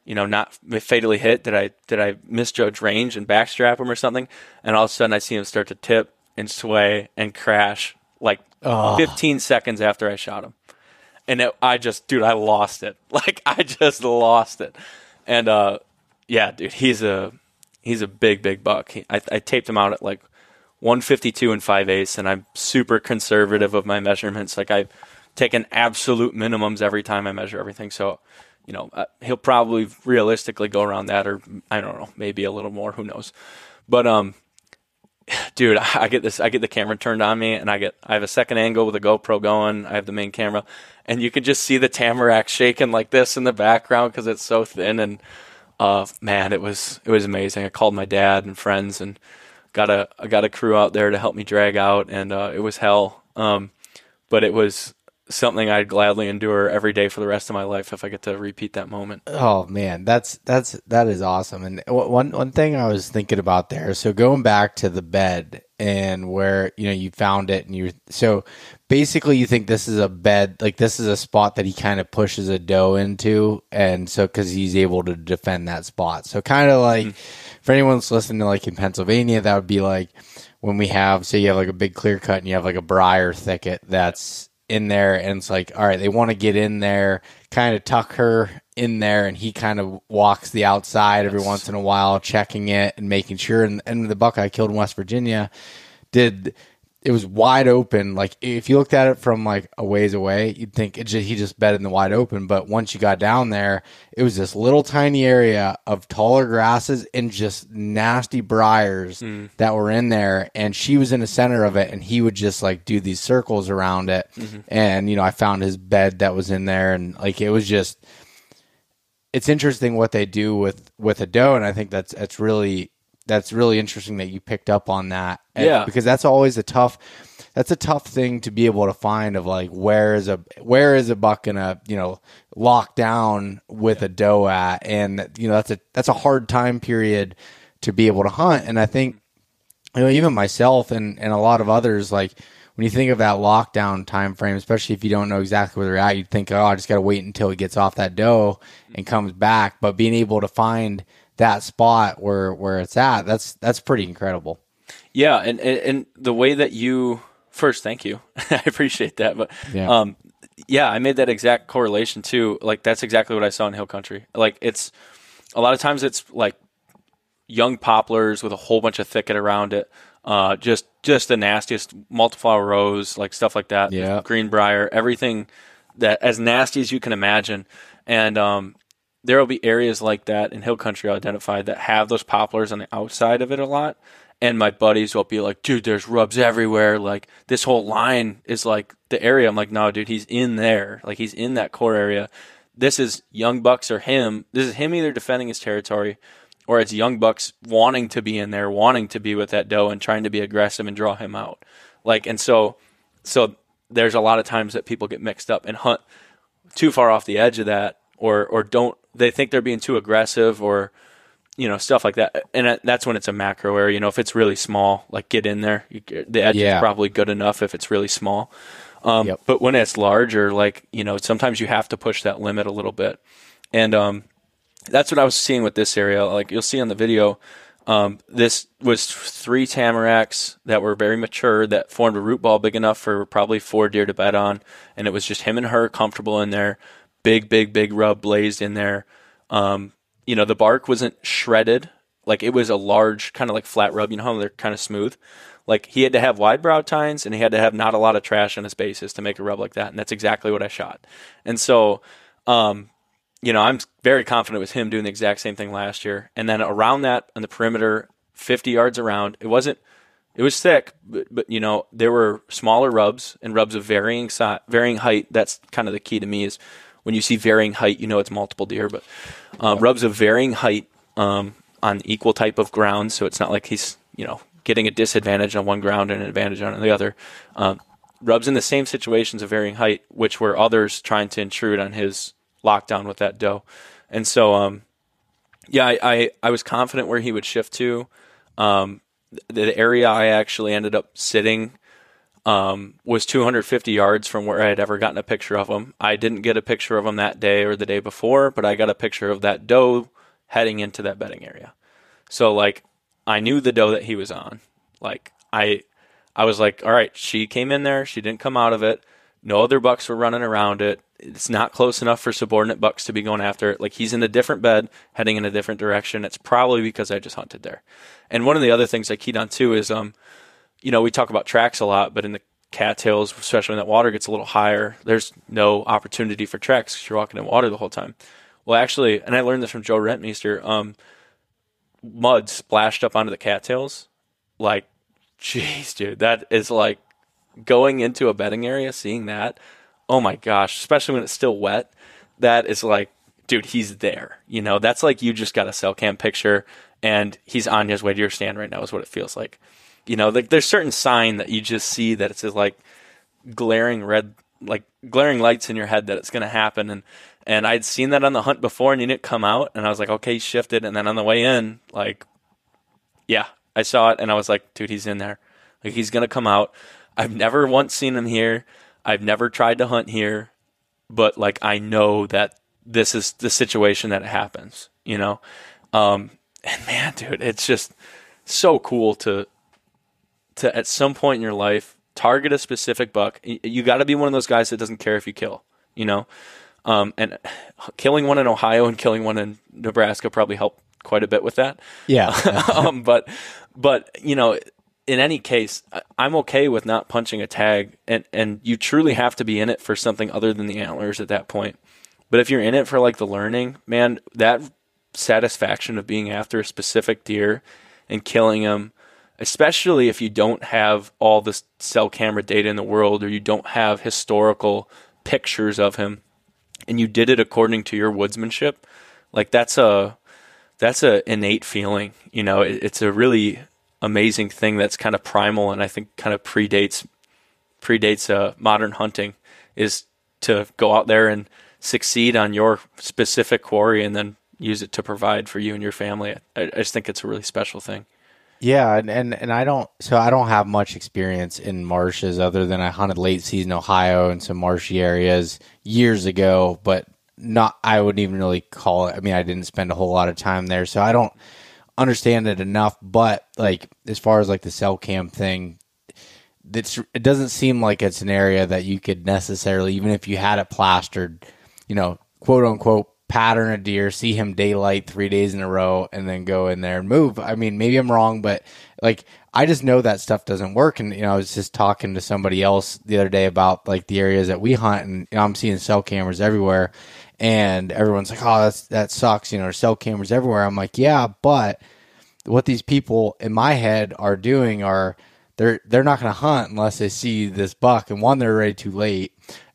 you know, not fatally hit. Did I, did I misjudge range and backstrap him or something? And all of a sudden I see him start to tip and sway and crash like oh. 15 seconds after I shot him. And it, I just, dude, I lost it. [laughs] Like I just lost it. And uh, yeah, dude, he's a he's a big, big buck. He, I, I taped him out at like 152 and 5 eighths, and I'm super conservative of my measurements. Like I've taken absolute minimums every time I measure everything. So, you know, uh, he'll probably realistically go around that, or I don't know, maybe a little more. Who knows? But um, dude, I get this. I get the camera turned on me, and I get. I have a second angle with a GoPro going. I have the main camera, and you can just see the tamarack shaking like this in the background because it's so thin. And uh, man, it was it was amazing. I called my dad and friends, and got a I got a crew out there to help me drag out, and uh, it was hell. Um, but it was something I'd gladly endure every day for the rest of my life if I get to repeat that moment. Oh man, that's that's that is awesome. And one one thing I was thinking about there, so going back to the bed and where you know you found it, and you so basically you think this is a bed, like this is a spot that he kind of pushes a doe into, and so because he's able to defend that spot, so kind of like mm-hmm. for anyone that's listening to like in Pennsylvania, that would be like when we have say you have like a big clear cut and you have like a briar thicket that's in there and it's like all right they want to get in there kind of tuck her in there and he kind of walks the outside every once in a while checking it and making sure. And, and the buck i killed in west virginia did it was wide open. Like if you looked at it from like a ways away, you'd think it just, he just bedded in the wide open. But once you got down there, it was this little tiny area of taller grasses and just nasty briars mm. that were in there. And she was in the center of it, and he would just like do these circles around it. Mm-hmm. And you know, I found his bed that was in there, and like it was just. It's interesting what they do with with a doe, and I think that's that's really that's really interesting that you picked up on that. Yeah, because that's always a tough. That's a tough thing to be able to find of like where is a where is a buck gonna you know lock down with yeah. a doe at, and you know that's a that's a hard time period to be able to hunt. And I think you know even myself and and a lot of others like when you think of that lockdown time frame, especially if you don't know exactly where they're at, you'd think, oh, I just got to wait until he gets off that doe and comes back. But being able to find that spot where where it's at. That's that's pretty incredible. Yeah and and, the way that you first thank you. [laughs] I appreciate that but yeah. um yeah i made that exact correlation too. Like that's exactly what i saw in hill country. Like it's a lot of times it's like young poplars with a whole bunch of thicket around it uh just just the nastiest multiflora rose like stuff like that yeah. greenbrier everything that as nasty as you can imagine. And um there will be areas like that in hill country identified that have those poplars on the outside of it a lot. And my buddies will be like, dude, there's rubs everywhere. Like this whole line is like the area. I'm like, no, dude, he's in there. Like he's in that core area. This is young bucks or him. This is him either defending his territory or it's young bucks wanting to be in there, wanting to be with that doe and trying to be aggressive and draw him out. Like, and so, so there's a lot of times that people get mixed up and hunt too far off the edge of that or, or don't they think they're being too aggressive or you know stuff like that. And that's when it's a macro area. You know if it's really small like get in there. You, the edge yeah. is probably good enough if it's really small. Um, yep. but when it's larger like you know sometimes you have to push that limit a little bit. And um, that's what i was seeing with this area. Like you'll see on the video um, this was three tamaracks that were very mature that formed a root ball big enough for probably four deer to bed on. And it was just him and her comfortable in there big, big, big rub blazed in there. Um, you know, the bark wasn't shredded. Like it was a large, kind of like flat rub. You know how they're kind of smooth? Like he had to have wide brow tines and he had to have not a lot of trash on his bases to make a rub like that. And that's exactly what I shot. And so, um, you know, I'm very confident with him doing the exact same thing last year. And then around that on the perimeter, 50 yards around, it wasn't, it was thick, but, but you know, there were smaller rubs and rubs of varying size, varying height. That's kind of the key to me is when you see varying height, you know it's multiple deer. But uh, rubs of varying height um, on equal type of ground, so it's not like he's you know getting a disadvantage on one ground and an advantage on the other. Um, rubs in the same situations of varying height, which were others trying to intrude on his lockdown with that doe. And so, um, yeah, I, I, I, was confident where he would shift to. Um, the, the area I actually ended up sitting um, was 250 yards from where I had ever gotten a picture of him. I didn't get a picture of him that day or the day before, but I got a picture of that doe heading into that bedding area. So like I knew the doe that he was on. Like I I was like, all right, she came in there, she didn't come out of it. No other bucks were running around it. It's not close enough for subordinate bucks to be going after it. Like he's in a different bed, heading in a different direction. It's probably because I just hunted there. And one of the other things I keyed on too is um you know, we talk about tracks a lot, but in the cattails, especially when that water gets a little higher, there's no opportunity for tracks because you're walking in water the whole time. Well, actually, and I learned this from Joe Rentmeester, um, mud splashed up onto the cattails. Like, [laughs] jeez, dude, that is like going into a bedding area, seeing that. Oh my gosh, especially when it's still wet. That is like, dude, he's there. You know, that's like you just got a cell cam picture and he's on his way to your stand right now, is what it feels like. You know, like there's certain sign that you just see that it's like glaring red, like glaring lights in your head that it's going to happen. And and I'd seen that on the hunt before, and he didn't come out, and I was like, okay, shifted. And then on the way in, like, yeah, I saw it, and I was like, dude, he's in there. Like he's going to come out. I've never once seen him here. I've never tried to hunt here, but like I know that this is the situation that happens, you know. Um, and man, dude, it's just so cool to to at some point in your life target a specific buck. You got to be one of those guys that doesn't care if you kill, you know. Um, and killing one in Ohio and killing one in Nebraska probably helped quite a bit with that. Yeah. [laughs] um, but but you know, in any case, I'm okay with not punching a tag, and and you truly have to be in it for something other than the antlers at that point. But if you're in it for like the learning, man, that satisfaction of being after a specific deer and killing him, especially if you don't have all the cell camera data in the world or you don't have historical pictures of him, and you did it according to your woodsmanship, like that's a that's a innate feeling. You know, it, it's a really amazing thing that's kind of primal and I think kind of predates predates uh, modern hunting is to go out there and succeed on your specific quarry and then use it to provide for you and your family. I, I just think it's a really special thing. Yeah, and, and and I don't so I don't have much experience in marshes other than I hunted late season Ohio and some marshy areas years ago, but not I wouldn't even really call it I mean I didn't spend a whole lot of time there, so I don't understand it enough. But like as far as like the cell cam thing, it's it doesn't seem like it's an area that you could necessarily, even if you had it plastered, you know, quote unquote pattern a deer, see him daylight three days in a row, and then go in there and move. I mean, maybe I'm wrong, but like I just know that stuff doesn't work. And you know, I was just talking to somebody else the other day about like the areas that we hunt, and you know, I'm seeing cell cameras everywhere and everyone's like, "Oh, that's that sucks," you know, cell cameras everywhere. I'm like, "Yeah, but what these people in my head are doing are they're they're not going to hunt unless they see this buck, and one, they're ready too late,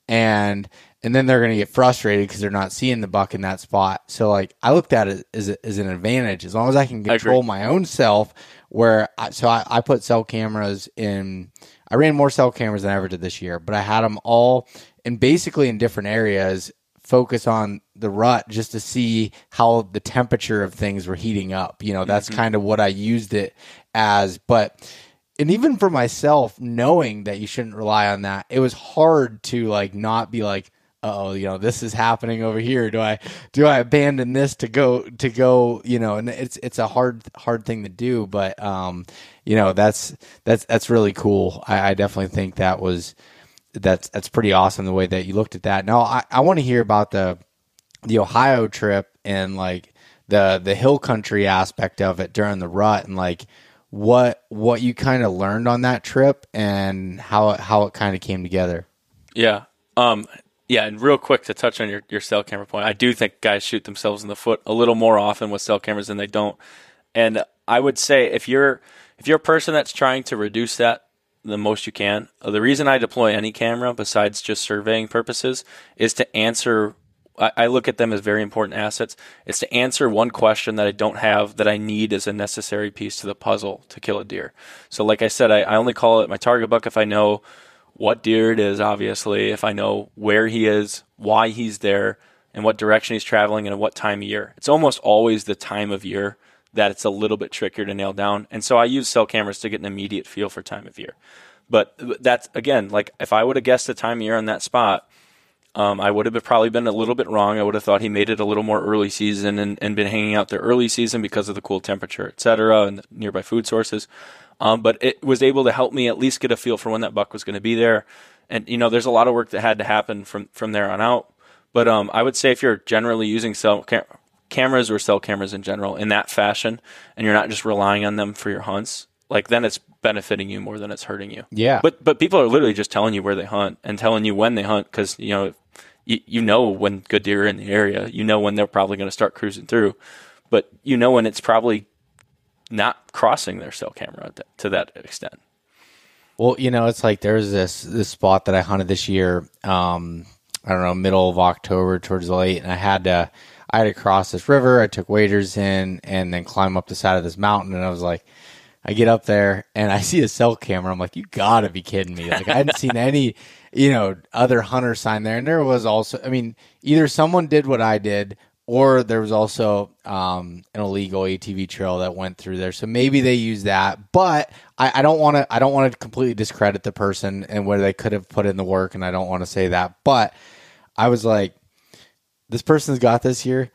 and and then they're going to get frustrated because they're not seeing the buck in that spot. So like I looked at it as, as an advantage as long as I can control I my own self. Where I, so I, I put cell cameras in. I ran more cell cameras than I ever did this year, but I had them all and basically in different areas focus on the rut just to see how the temperature of things were heating up. You know, that's mm-hmm. kind of what I used it as. But and even for myself, knowing that you shouldn't rely on that, it was hard to like not be like, oh, you know, this is happening over here. Do I do I abandon this to go to go? You know, and it's it's a hard hard thing to do, but um, you know, that's that's that's really cool. I, I definitely think that was that's that's pretty awesome the way that you looked at that. Now I, I want to hear about the the Ohio trip and like the the hill country aspect of it during the rut and like what what you kind of learned on that trip and how how it kind of came together. Yeah. Um yeah, and real quick to touch on your, your cell camera point, I do think guys shoot themselves in the foot a little more often with cell cameras than they don't. And I would say if you're if you're a person that's trying to reduce that the most you can. Uh, the reason I deploy any camera, besides just surveying purposes, is to answer. I look at them as very important assets. It's to answer one question that I don't have that I need as a necessary piece to the puzzle to kill a deer. So, like I said, I, I only call it my target buck if I know what deer it is. Obviously, if I know where he is, why he's there, and what direction he's traveling, and at what time of year. It's almost always the time of year that it's a little bit trickier to nail down. And so I use cell cameras to get an immediate feel for time of year. But that's again, like if I would have guessed the time of year on that spot, um, I would have probably been a little bit wrong. I would have thought he made it a little more early season and, and been hanging out there early season because of the cool temperature, et cetera, and nearby food sources. Um, but it was able to help me at least get a feel for when that buck was going to be there. And you know, there's a lot of work that had to happen from from there on out. But um, I would say if you're generally using cell cam- cameras or cell cameras in general in that fashion, and you're not just relying on them for your hunts, like then it's benefiting you more than it's hurting you. Yeah. But but people are literally just telling you where they hunt and telling you when they hunt because you know you, you know when good deer are in the area. You know when they're probably going to start cruising through, but you know when it's probably not crossing their cell camera to that extent. Well, you know, it's like there's this this spot that I hunted this year. Um, I don't know, middle of October towards the late, and I had to I had to cross this river. I took waders in and then climb up the side of this mountain. And I was like, I get up there and I [laughs] see a cell camera. I'm like, you gotta be kidding me. Like I hadn't seen [laughs] any, you know, other hunter sign there. And there was also, I mean, either someone did what I did or there was also um, an illegal ATV trail that went through there. So maybe they use that, but I, don't want to. I don't want to completely discredit the person and where they could have put in the work, and I don't want to say that. But I was like, this person's got this here.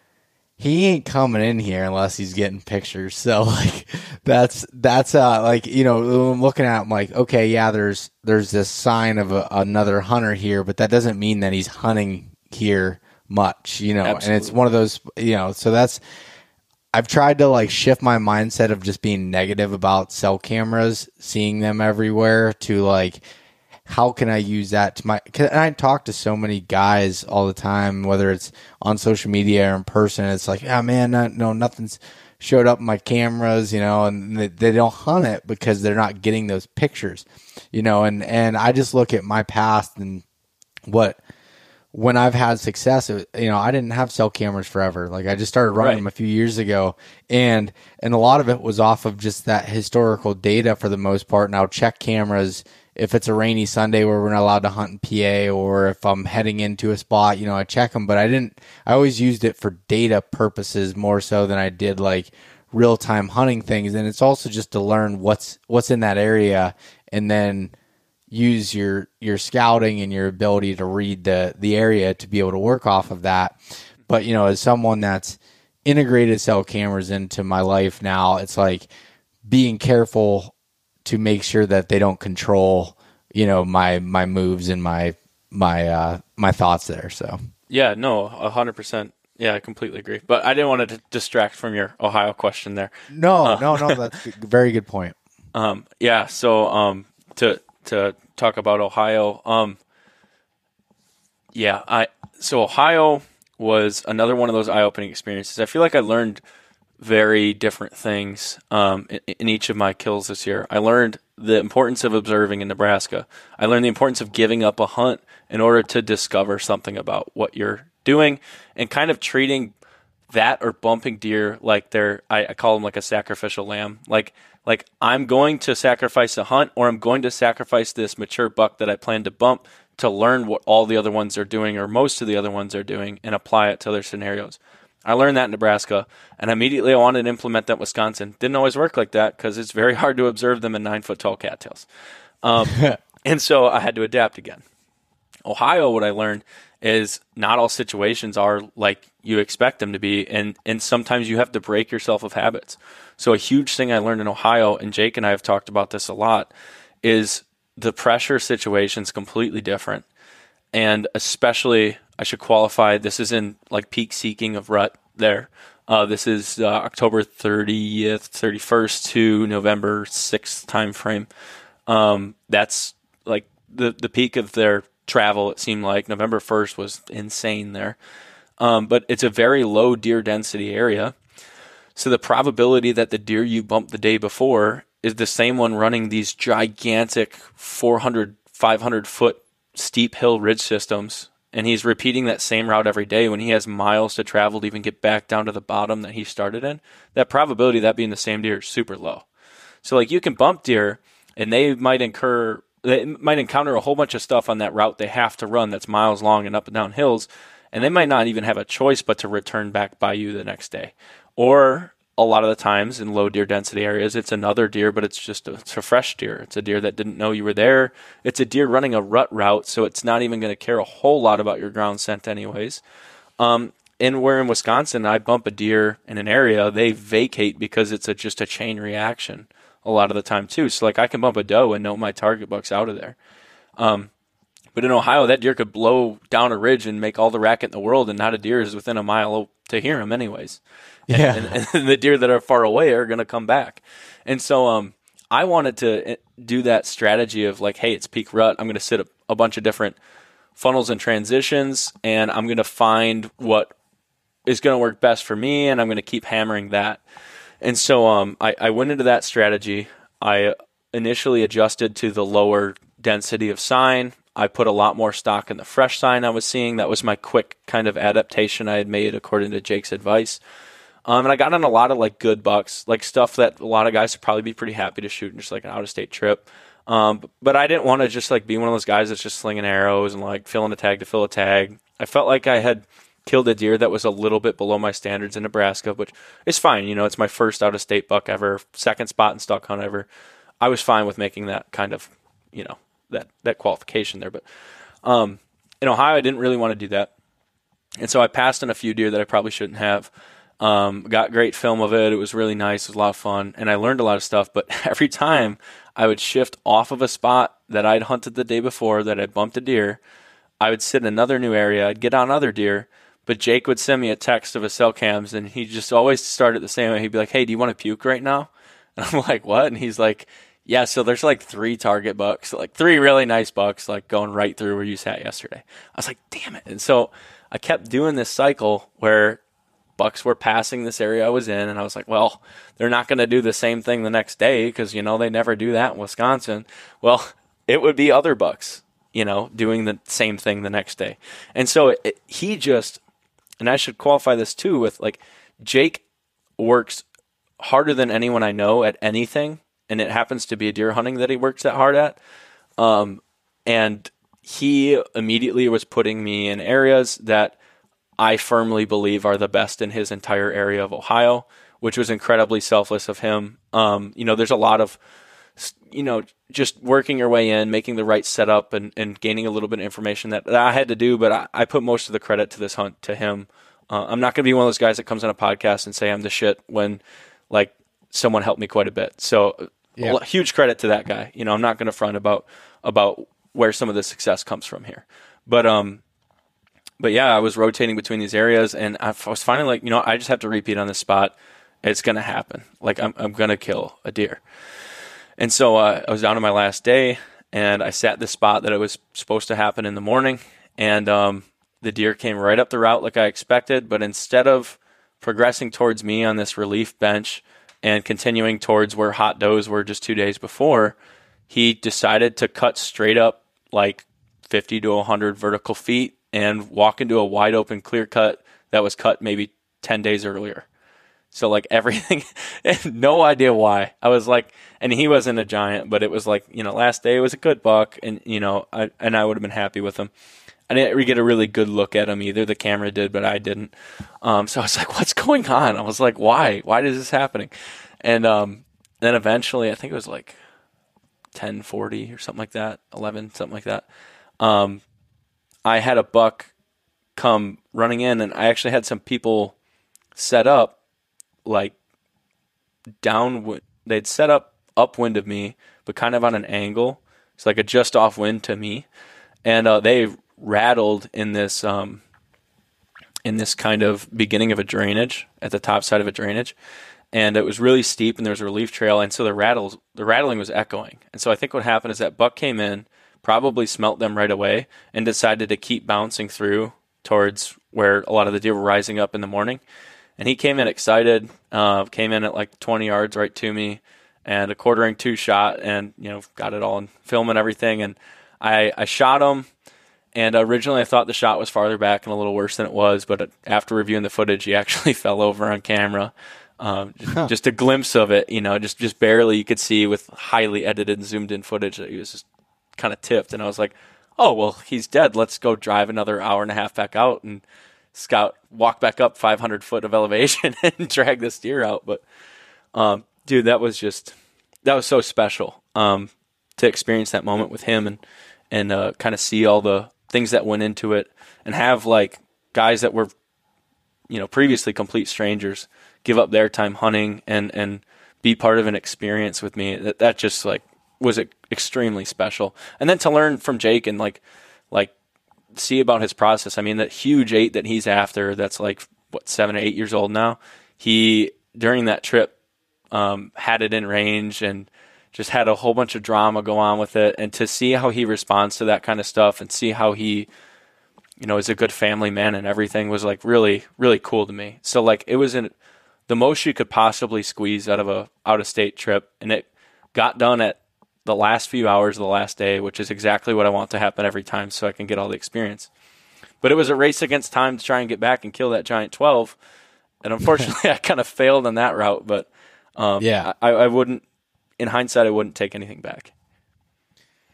He ain't coming in here unless he's getting pictures. So [laughs] like that's that's uh like you know I'm looking at like okay yeah there's there's this sign of a, another hunter here but that doesn't mean that he's hunting here much you know Absolutely. and it's one of those you know so that's I've tried to like shift my mindset of just being negative about cell cameras, seeing them everywhere to like how can I use that to my and I talk to so many guys all the time whether it's on social media or in person it's like, "Yeah, man, no nothing's showed up in my cameras, you know, and they, they don't hunt it because they're not getting those pictures, you know, and and I just look at my past and what when I've had success, you know, I didn't have cell cameras forever. Like I just started running right. them a few years ago, and and a lot of it was off of just that historical data for the most part. Now check cameras if it's a rainy Sunday where we're not allowed to hunt in PA, or if I'm heading into a spot, you know, I check them. But I didn't. I always used it for data purposes more so than I did like real time hunting things. And it's also just to learn what's what's in that area, and then use your your scouting and your ability to read the the area to be able to work off of that. But you know, as someone that's integrated cell cameras into my life now, it's like being careful to make sure that they don't control, you know, my my moves and my my uh my thoughts there. So yeah, no, a hundred percent. Yeah, I completely agree. But I didn't want to distract from your Ohio question there. No, uh, no, no. [laughs] That's a very good point. Um, yeah. So um, to to talk about Ohio. Um, yeah, I so Ohio was another one of those eye-opening experiences. I feel like I learned very different things um, in, in, each of my kills this year. I learned the importance of observing in Nebraska. I learned the importance of giving up a hunt in order to discover something about what you're doing, and kind of treating that or bumping deer like they're I, I call them like a sacrificial lamb. Like like I'm going to sacrifice a hunt or I'm going to sacrifice this mature buck that I plan to bump to learn what all the other ones are doing or most of the other ones are doing and apply it to their scenarios. I learned that in Nebraska and immediately I wanted to implement that in Wisconsin. Didn't always work like that because it's very [laughs] hard to observe them in nine foot tall cattails. Um, [laughs] and so I had to adapt again. Ohio, what I learned is not all situations are like you expect them to be and and sometimes you have to break yourself of habits. So a huge thing I learned in Ohio and Jake and I have talked about this a lot is the pressure situation is completely different. And especially I should qualify this is in like peak seeking of rut there. Uh, this is uh, October 30th, 31st to November 6th time frame. Um, that's like the the peak of their travel. It seemed like November 1st was insane there. Um, but it's a very low deer density area. So the probability that the deer you bumped the day before is the same one running these gigantic 400, 500 foot steep hill ridge systems. And he's repeating that same route every day when he has miles to travel to even get back down to the bottom that he started in. That probability that being the same deer is super low. So like you can bump deer and they might incur they might encounter a whole bunch of stuff on that route they have to run that's miles long and up and down hills, and they might not even have a choice but to return back by you the next day. Or a lot of the times in low deer density areas, it's another deer, but it's just a, it's a fresh deer. It's a deer that didn't know you were there. It's a deer running a rut route, so it's not even going to care a whole lot about your ground scent, anyways. Um, and where in Wisconsin, I bump a deer in an area, they vacate because it's a, just a chain reaction a lot of the time too. So like I can bump a doe and know my target buck's out of there. Um, but in Ohio, that deer could blow down a ridge and make all the racket in the world, and not a deer is within a mile to hear him, anyways. Yeah, and, and, [laughs] and the deer that are far away are going to come back. And so, um, I wanted to eh, do that strategy of like, hey, it's peak rut. I'm going to sit a, a bunch of different funnels and transitions, and I'm going to find what is going to work best for me, and I'm going to keep hammering that. And so um, I, I went into that strategy. I initially adjusted to the lower density of sign. I put a lot more stock in the fresh sign I was seeing. That was my quick kind of adaptation I had made according to Jake's advice. Um, and I got on a lot of like good bucks, like stuff that a lot of guys would probably be pretty happy to shoot in just like an out of state trip. Um, but I didn't want to just like be one of those guys that's just slinging arrows and like filling a tag to fill a tag. I felt like I had killed a deer that was a little bit below my standards in Nebraska, which is fine. You know, it's my first out of state buck ever, second spot and stalk hunt ever. I was fine with making that kind of, you know, that that qualification there. But um, in Ohio, I didn't really want to do that, and so I passed on a few deer that I probably shouldn't have. Um, got great film of it. It was really nice. It was a lot of fun, and I learned a lot of stuff. But [laughs] every time I would shift off of a spot that I'd hunted the day before, that I bumped a deer, I would sit in another new area. I'd get on other deer, But Jake would send me a text of his cell cams, and he just always started the same way. He'd be like, "Hey, do you want to puke right now?" [laughs] And I'm like, "What?" And he's like, "Yeah." So there's like three target bucks, like three really nice bucks, like going right through where you sat yesterday. I was like, "Damn it!" And so I kept doing this cycle where bucks were passing this area I was in, and I was like, "Well, they're not going to do the same thing the next day because you know they never do that in Wisconsin." Well, [laughs] it would be other bucks, you know, doing the same thing the next day, and so it, he just and I should qualify this too with like Jake works harder than anyone I know at anything, and it happens to be a deer hunting that he works that hard at. Um, and he immediately was putting me in areas that I firmly believe are the best in his entire area of Ohio, which was incredibly selfless of him. Um, you know, there's a lot of you know, just working your way in, making the right setup, and, and gaining a little bit of information that, that I had to do. But I, I, put most of the credit to this hunt to him. Uh, I'm not going to be one of those guys that comes on a podcast and say I'm the shit when, like, someone helped me quite a bit. So, yeah. huge credit to that guy. You know, I'm not going to front about about where some of the success comes from here. But um, but yeah, I was rotating between these areas, and I was finding like, you know, I just have to repeat on this spot. It's going to happen. Like, I'm I'm going to kill a deer. And so uh, I was down to my last day, and I sat the spot that it was supposed to happen in the morning, and um, the deer came right up the route like I expected. But instead of progressing towards me on this relief bench and continuing towards where hot does were just two days before, he decided to cut straight up like 50 to 100 vertical feet and walk into a wide open clear cut that was cut maybe 10 days earlier. So like everything, [laughs] no idea why. I was like, and he wasn't a giant, but it was like you know, last day was a good buck, and you know, I and I would have been happy with him. I didn't get a really good look at him either. The camera did, but I didn't. Um, so I was [laughs] like, "What's going on?" I was like, "Why? Why is this happening?" And um, then eventually, I think it was like ten forty or something like that, eleven, something like that. Um, I had a buck come running in, and I actually had some people set up like down. They'd set up upwind of me, but kind of on an angle. It's like a just off wind to me, and uh, they rattled in this um, in this kind of beginning of a drainage at the top side of a drainage, and it was really steep, and there was a relief trail, and so the rattles the rattling was echoing, and so I think what happened is that buck came in, probably smelt them right away, and decided to keep bouncing through towards where a lot of the deer were rising up in the morning and he came in excited. Uh, came in at like 20 yards right to me, and a quartering to shot, and you know got it all in film and everything. And I I shot him. And originally, I thought the shot was farther back and a little worse than it was. But after reviewing the footage, he [laughs] actually fell over on camera. Um, just, huh. just, a glimpse of it, you know, just just barely you could see with highly edited and zoomed in footage that he was just kind of tipped. And I was like, oh well, he's dead. Let's go drive another hour and a half back out and scout walk back up 500 foot of elevation [laughs] and drag this deer out. But um, dude, that was just that was so special um, to experience that moment with him and and uh, kind of see all the things that went into it and have like guys that were you know previously complete strangers give up their time hunting and and be part of an experience with me that that just like was extremely special and then to learn from Jake and like like see about his process. I mean, that huge eight that he's after, that's like what seven or eight years old now. He during that trip um, had it in range and just had a whole bunch of drama go on with it. And to see how he responds to that kind of stuff and see how he, you know, is a good family man and everything was like really, really cool to me. So like it was in the most you could possibly squeeze out of a out of state trip, and it got done at the last few hours of the last day, which is exactly what I want to happen every time so I can get all the experience. But it was a race against time to try and get back and kill that giant 12. And [laughs] unfortunately, I kind of failed on that route. But um, yeah, I, I, wouldn't, in hindsight, I wouldn't take anything back.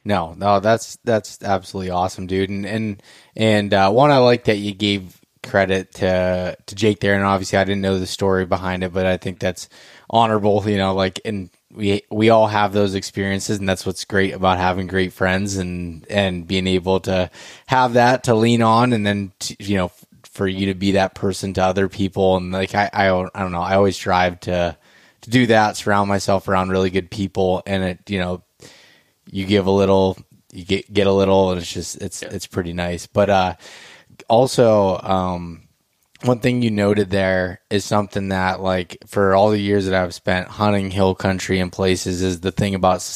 No, no, that's that's absolutely awesome, dude. And and and uh, one, I like that you gave credit to to Jake there, and obviously I didn't know the story behind it, but I think that's honorable. You know, like and we we all have those experiences and that's what's great about having great friends and and being able to have that to lean on and then to, you know for you to be that person to other people. And like I, I I don't know. I always strive to to do that surround myself around really good people and it you know you give a little you get get a little and it's just it's yeah. it's pretty nice. But uh also um one thing you noted there is something that like for all the years that I've spent hunting hill country and places is the thing about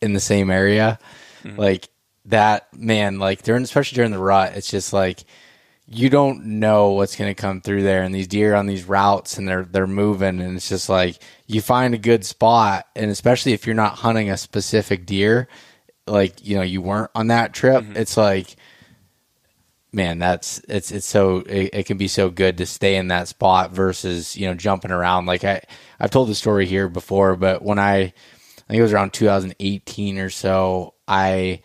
in the same area, mm-hmm. like that man, like during especially during the rut, it's just like you don't know what's going to come through there and these deer on these routes and they're they're moving and it's just like you find a good spot and especially if you're not hunting a specific deer like you know you weren't on that trip mm-hmm. it's like man that's it's it's so it, it, can be so good to stay in that spot versus you know jumping around like i i've told the story here before but when i i think it was around 2018 or so i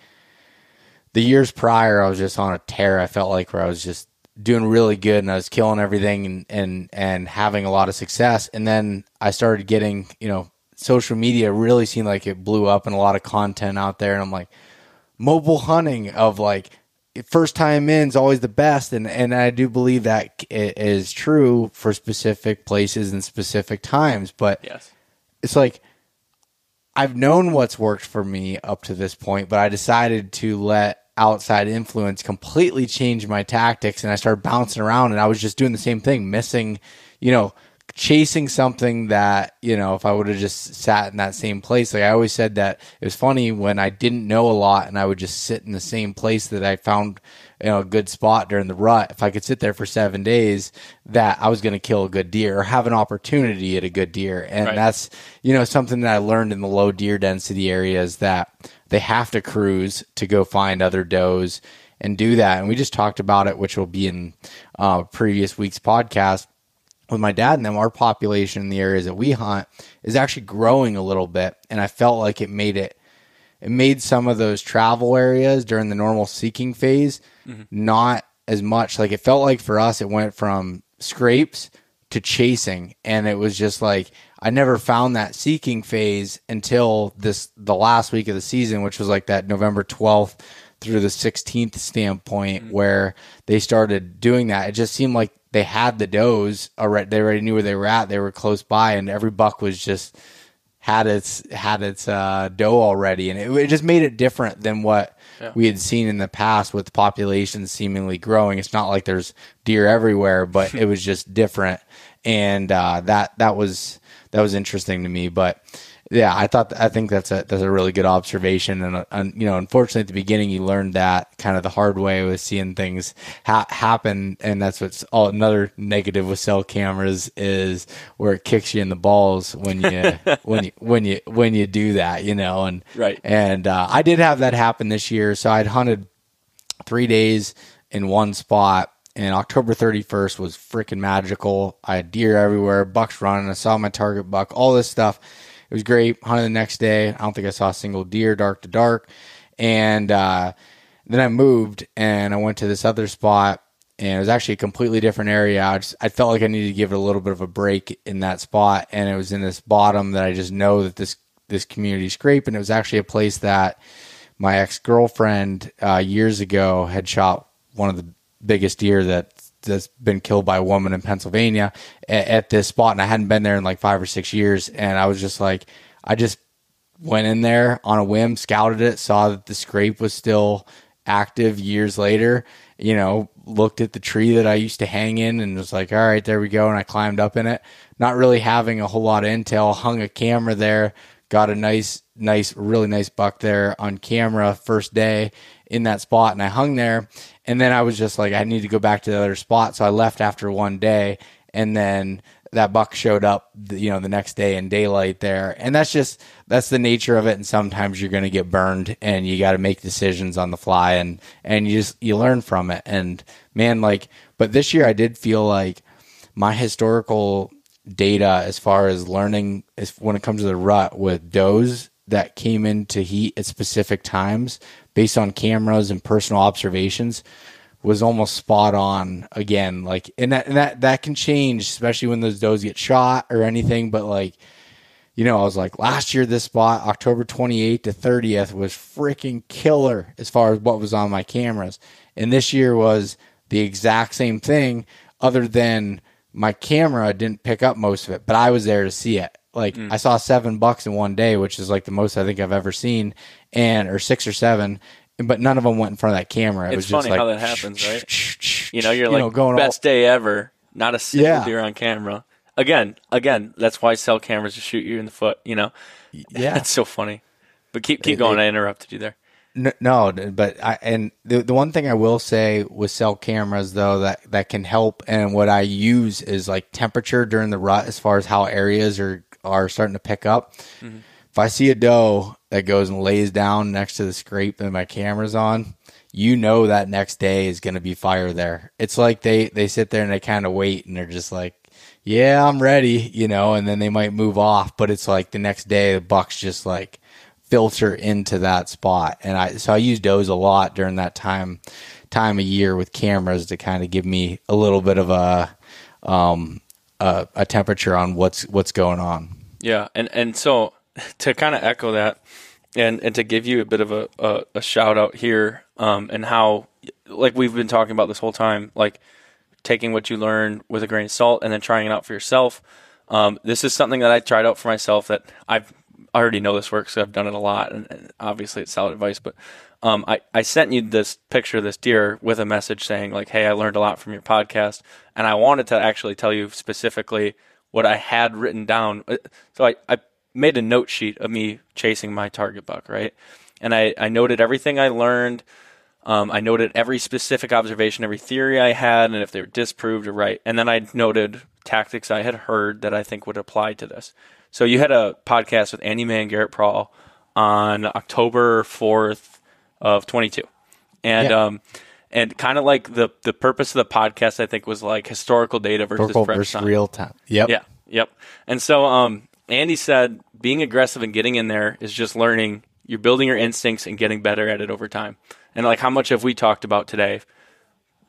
the years prior i was just on a tear i felt like where i was just doing really good and I was killing everything and, and, and having a lot of success. And then I started getting, you know, social media really seemed like it blew up and a lot of content out there. And I'm like, mobile hunting of like first time in is always the best. And, and I do believe that is true for specific places and specific times. But yes. it's like, I've known what's worked for me up to this point, but I decided to let outside influence completely change my tactics and I started bouncing around and I was just doing the same thing, missing, you know, chasing something that, you know, if I would have just sat in that same place, like I always said that it was funny when I didn't know a lot and I would just sit in the same place that I found, you know, a good spot during the rut. If I could sit there for seven days, that I was going to kill a good deer or have an opportunity at a good deer. And right. that's, you know, something that I learned in the low deer density areas that they have to cruise to go find other does and do that. And we just talked about it, which will be in uh, previous week's podcast with my dad and them. Our population in the areas that we hunt is actually growing a little bit, and I felt like it made it. It made some of those travel areas during the normal seeking phase mm-hmm. not as much. Like it felt like for us, it went from scrapes to chasing, and it was just like I never found that seeking phase until this the last week of the season, which was like that November 12th through the 16th standpoint mm-hmm. where they started doing that. It just seemed like they had the does already. They already knew where they were at. They were close by, and every buck was just had its had its uh, doe already, and it, it, just made it different than what yeah. we had seen in the past with populations seemingly growing. It's not like there's deer everywhere, but [laughs] it was just different, and uh, that that was that was interesting to me. But yeah, I thought I think that's a that's a really good observation, and, and you know, unfortunately, at the beginning, you learned that kind of the hard way with seeing things ha- happen, and that's what's all another negative with cell cameras is where it kicks you in the balls when you [laughs] when you when you when you do that, you know, and right, and uh, I did have that happen this year, so I'd hunted three days in one spot and October 31st was freaking magical. I had deer everywhere, bucks running. I saw my target buck, all this stuff. It was great. Hunted the next day. I don't think I saw a single deer, dark to dark. And uh, then I moved and I went to this other spot, and it was actually a completely different area. I, just, I felt like I needed to give it a little bit of a break in that spot, and it was in this bottom that I just know that this this community scrape, and it was actually a place that my ex girlfriend uh, years ago had shot one of the biggest deer that that's been killed by a woman in Pennsylvania at, at, this spot, and I hadn't been there in like five or six years, and I was just like, I just went in there on a whim, scouted it, saw that the scrape was still active years later. You know, looked at the tree that I used to hang in, and was like, all right, there we go, and I climbed up in it, not really having a whole lot of intel. Hung a camera there, got a nice, nice, really nice buck there on camera first day in that spot, and I hung there and then I was just like, I need to go back to the other spot. So I left after one day. And then that buck showed up, you know, the next day in daylight there. And that's just, that's the nature of it. And sometimes you're going to get burned and you got to make decisions on the fly and, and you just, you learn from it. And man, like, but this year I did feel like my historical data as far as learning is when it comes to the rut with does that came into heat at specific times based on cameras and personal observations was almost spot on again. Like and that and that that can change especially when those does get shot or anything but like you know I was like last year this spot October 28th to 30th was freaking killer as far as what was on my cameras. And this year was the exact same thing other than my camera didn't pick up most of it but I was there to see it like mm. I saw seven bucks in one day, which is like the most I think I've ever seen, and or six or seven, but none of them went in front of that camera. It it's was funny just like, how that happens, right? you know, you're you like know, going best all, day ever, not a single yeah. deer on camera. Again, again, that's why I cell cameras to shoot you in the foot. You know, [laughs] yeah, that's so funny. But keep keep going. It, I interrupted you there. No, no, but I and the the one thing I will say with cell cameras though that that can help and what I use is like temperature during the rut as far as how areas are are starting to pick up. Mm-hmm. If I see a doe that goes and lays down next to the scrape that my camera's on, you know that next day is going to be fire there. It's like they they sit there and they kind of wait and they're just like, "Yeah, I'm ready," you know, and then they might move off, but it's like the next day the bucks just like filter into that spot. And I so I use those a lot during that time time of year with cameras to kind of give me a little bit of a um a, a temperature on what's what's going on. Yeah, and and so [laughs] to kind of echo that, and and to give you a bit of a, a, a shout out here, um, and how like we've been talking about this whole time, like taking what you learn with a grain of salt and then trying it out for yourself. Um, this is something that I tried out for myself that I've already know this works. So I've done it a lot, and, and obviously it's solid advice. But um, I I sent you this picture of this deer with a message saying like, "Hey, I learned a lot from your podcast," and I wanted to actually tell you specifically what I had written down. Uh, so I, I made a note sheet of me chasing my target buck, right? And I, I noted everything I learned. Um, I noted every specific observation, every theory I had, and if they were disproved or right. And then I noted tactics I had heard that I think would apply to this. So you had a podcast with Andy Mann, Garrett Prawl on October 4th of 22. And, yeah. um, and kind of like the the purpose of the podcast, I think, was like historical data versus, versus real time. Yep. Yeah. Yep. And so, um, Andy said being aggressive and getting in there is just learning. You're building your instincts and getting better at it over time. And like how much have we talked about today?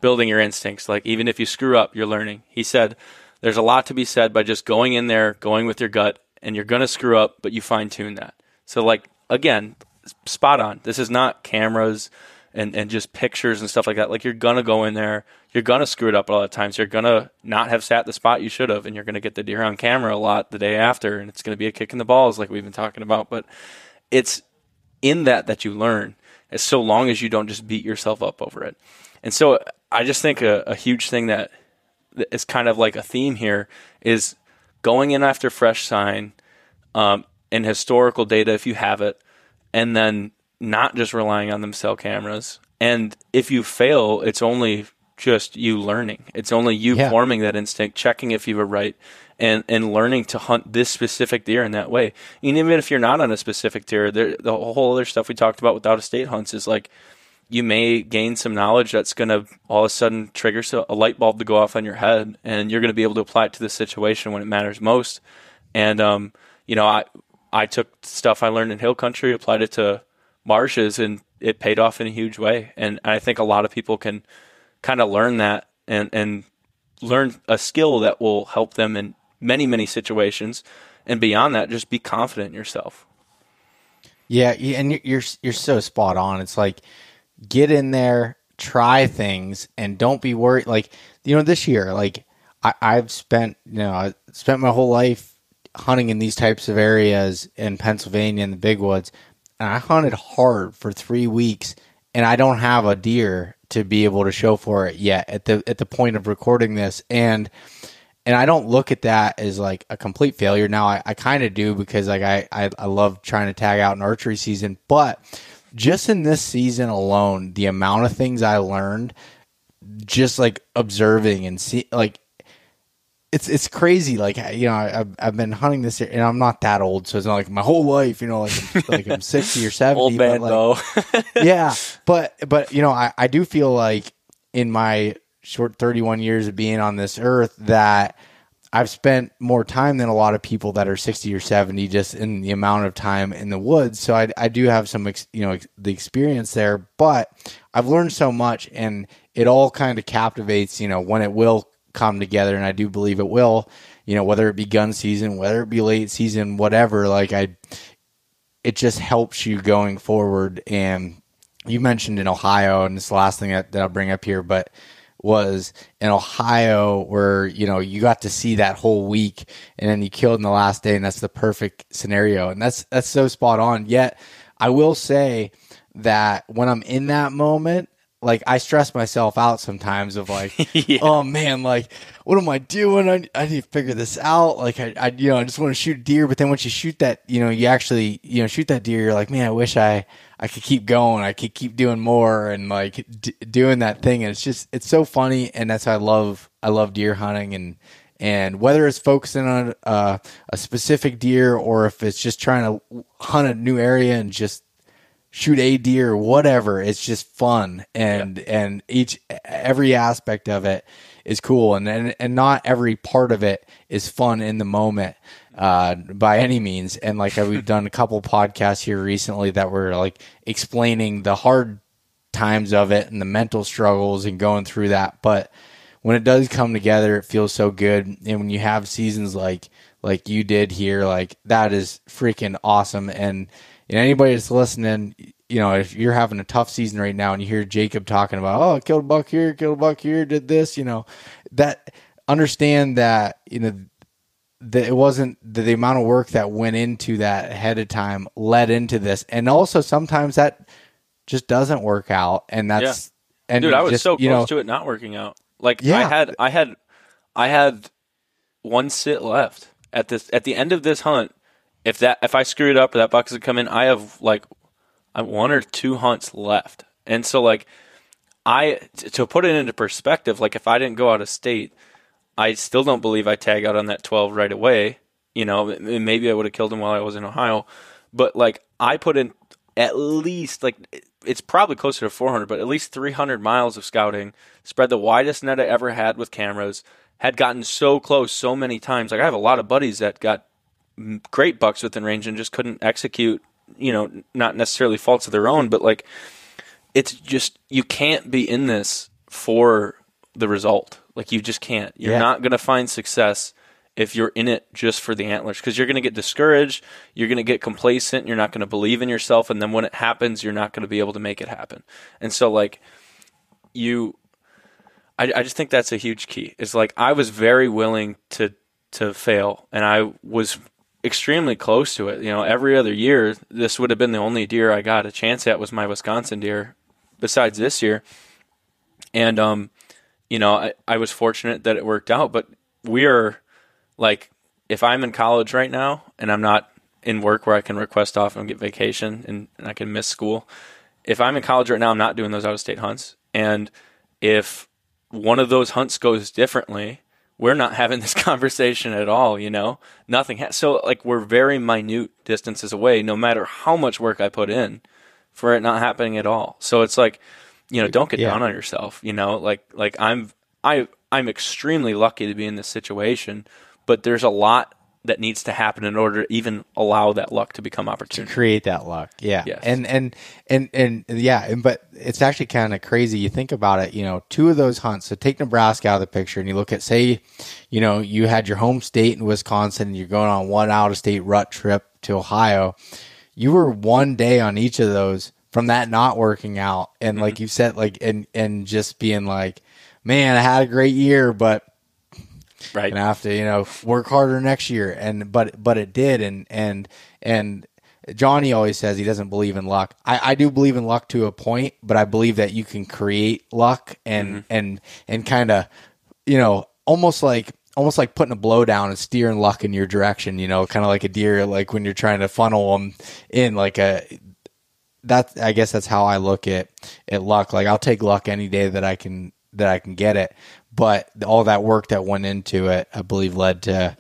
Building your instincts. Like even if you screw up, you're learning. He said there's a lot to be said by just going in there, going with your gut, and you're gonna screw up, but you fine tune that. So like again, spot on. This is not cameras and, and just pictures and stuff like that. Like you're gonna go in there, you're gonna screw it up a lot of times. You're gonna not have sat the spot you should have, and you're gonna get the deer on camera a lot the day after, and it's gonna be a kick in the balls like we've been talking about. But it's in that that you learn, as so long as you don't just beat yourself up over it. And so I just think a, a huge thing that is kind of like a theme here is going in after fresh sign um, and historical data if you have it, and then not just relying on them cell cameras. And if you fail, it's only just you learning. It's only you yeah. forming that instinct, checking if you were right, and and learning to hunt this specific deer in that way. And even if you're not on a specific deer, there, the whole other stuff we talked about with out of state hunts is like you may gain some knowledge that's going to all of a sudden trigger a light bulb to go off on your head, and you're going to be able to apply it to the situation when it matters most. And um, you know, I I took stuff I learned in hill country, applied it to marshes and it paid off in a huge way. And I think a lot of people can kind of learn that and, and learn a skill that will help them in many, many situations. And beyond that, just be confident in yourself. Yeah, and you're you're so spot on. It's like get in there, try things, and don't be worried. Like you know, this year, like I, I've spent you know I spent my whole life hunting in these types of areas in Pennsylvania in the big woods and I hunted hard for three weeks, and I don't have a deer to be able to show for it yet at the at the point of recording this, and and I don't look at that as like a complete failure. Now I, I kind of do because like I, I I love trying to tag out an archery season, but just in this season alone, the amount of things I learned just like observing and see like it's it's crazy. Like you know, I've I've been hunting this, and I'm not that old, so it's not like my whole life. You know, like I'm, like I'm [laughs] sixty or seventy. Old man like, though. [laughs] yeah, [laughs] but but you know, I I do feel like in my short 31 years of being on this earth that I've spent more time than a lot of people that are 60 or 70 just in the amount of time in the woods. So I, I do have some, ex, you know, the experience there, but I've learned so much and it all kind of captivates, you know, when it will come together, and I do believe it will. You know, whether it be gun season, whether it be late season, whatever. Like I, it just helps you going forward. And you mentioned in Ohio, and it's the last thing that, that I'll bring up here, but was in Ohio where you know you got to see that whole week and then you killed in the last day and that's the perfect scenario and that's that's so spot on yet I will say that when I'm in that moment like I stress myself out sometimes of like, [laughs] yeah. oh man, like what am I doing? I, I need to figure this out. Like I, I you know, I just want to shoot a deer, but then once you shoot that, you know, you actually, you know, shoot that deer, you're like, man, I wish I, I could keep going. I could keep doing more and like d- doing that thing. And it's just, it's so funny. And that's why I love, I love deer hunting and, and whether it's focusing on uh, a specific deer or if it's just trying to hunt a new area and just shoot a deer whatever, it's just fun. And, yeah. and each, every aspect of it is cool. And, and, and not every part of it is fun in the moment uh, by any means. And like we've [laughs] done a couple podcasts here recently that were like explaining the hard times of it and the mental struggles and going through that. But when it does come together, it feels so good. And when you have seasons like like you did here, like that is freaking awesome. And, and anybody that's listening, you know, if you're having a tough season right now and you hear Jacob talking about, oh, killed a buck here, killed a buck here, did this, you know, that understand that, you know, that it wasn't the, the amount of work that went into that ahead of time led into this, and also sometimes that just doesn't work out, and that's yeah. and dude, I was just, so close know, to it not working out. Like yeah. I had, I had, I had one sit left at this at the end of this hunt. If that if I screw it up or that buck doesn't come in, I have like one or two hunts left, and so like I to put it into perspective, like if I didn't go out of state I still don't believe I tag out on that 12 right away. You know, maybe I would have killed him while I was in Ohio, but like I put in at least like it's probably closer to 400, but at least 300 miles of scouting. Spread the widest net I ever had with cameras. Had gotten so close so many times. Like I have a lot of buddies that got great bucks within range and just couldn't execute. You know, not necessarily faults of their own, but like it's just you can't be in this for the result. Like you just can't. You're yeah. not going to find success if you're in it just for the antlers because you're going to get discouraged, you're going to get complacent, you're not going to believe in yourself and then when it happens, you're not going to be able to make it happen. And so like you I, I just think that's a huge key. It's like I was very willing to to fail and I was extremely close to it. You know, every other year this would have been the only deer I got a chance at was my Wisconsin deer besides this year. And um you know, I, I was fortunate that it worked out, but we are like, if I'm in college right now and I'm not in work where I can request off and get vacation and, and I can miss school, if I'm in college right now, I'm not doing those out of state hunts. And if one of those hunts goes differently, we're not having this [laughs] conversation at all, you know? Nothing. Ha- so, like, we're very minute distances away, no matter how much work I put in for it not happening at all. So, it's like, you know, don't get yeah. down on yourself. You know, like like I'm I I'm extremely lucky to be in this situation, but there's a lot that needs to happen in order to even allow that luck to become opportunity. To create that luck. Yeah. Yes. And and and and yeah, and, but it's actually kind of crazy. You think about it, you know, two of those hunts. So take Nebraska out of the picture and you look at say, you know, you had your home state in Wisconsin and you're going on one out of state rut trip to Ohio. You were one day on each of those from that not working out and mm-hmm. like you said like and and just being like man i had a great year but right gonna have to you know work harder next year and but but it did and and and johnny always says he doesn't believe in luck i i do believe in luck to a point but i believe that you can create luck and mm-hmm. and and kind of you know almost like almost like putting a blow down and steering luck in your direction, you know, kind of like a deer, like when you're trying to funnel them in, like a that I guess that's how I look at at luck. Like I'll take luck any day that I can that I can get it. But all that work that went into it, I believe, led to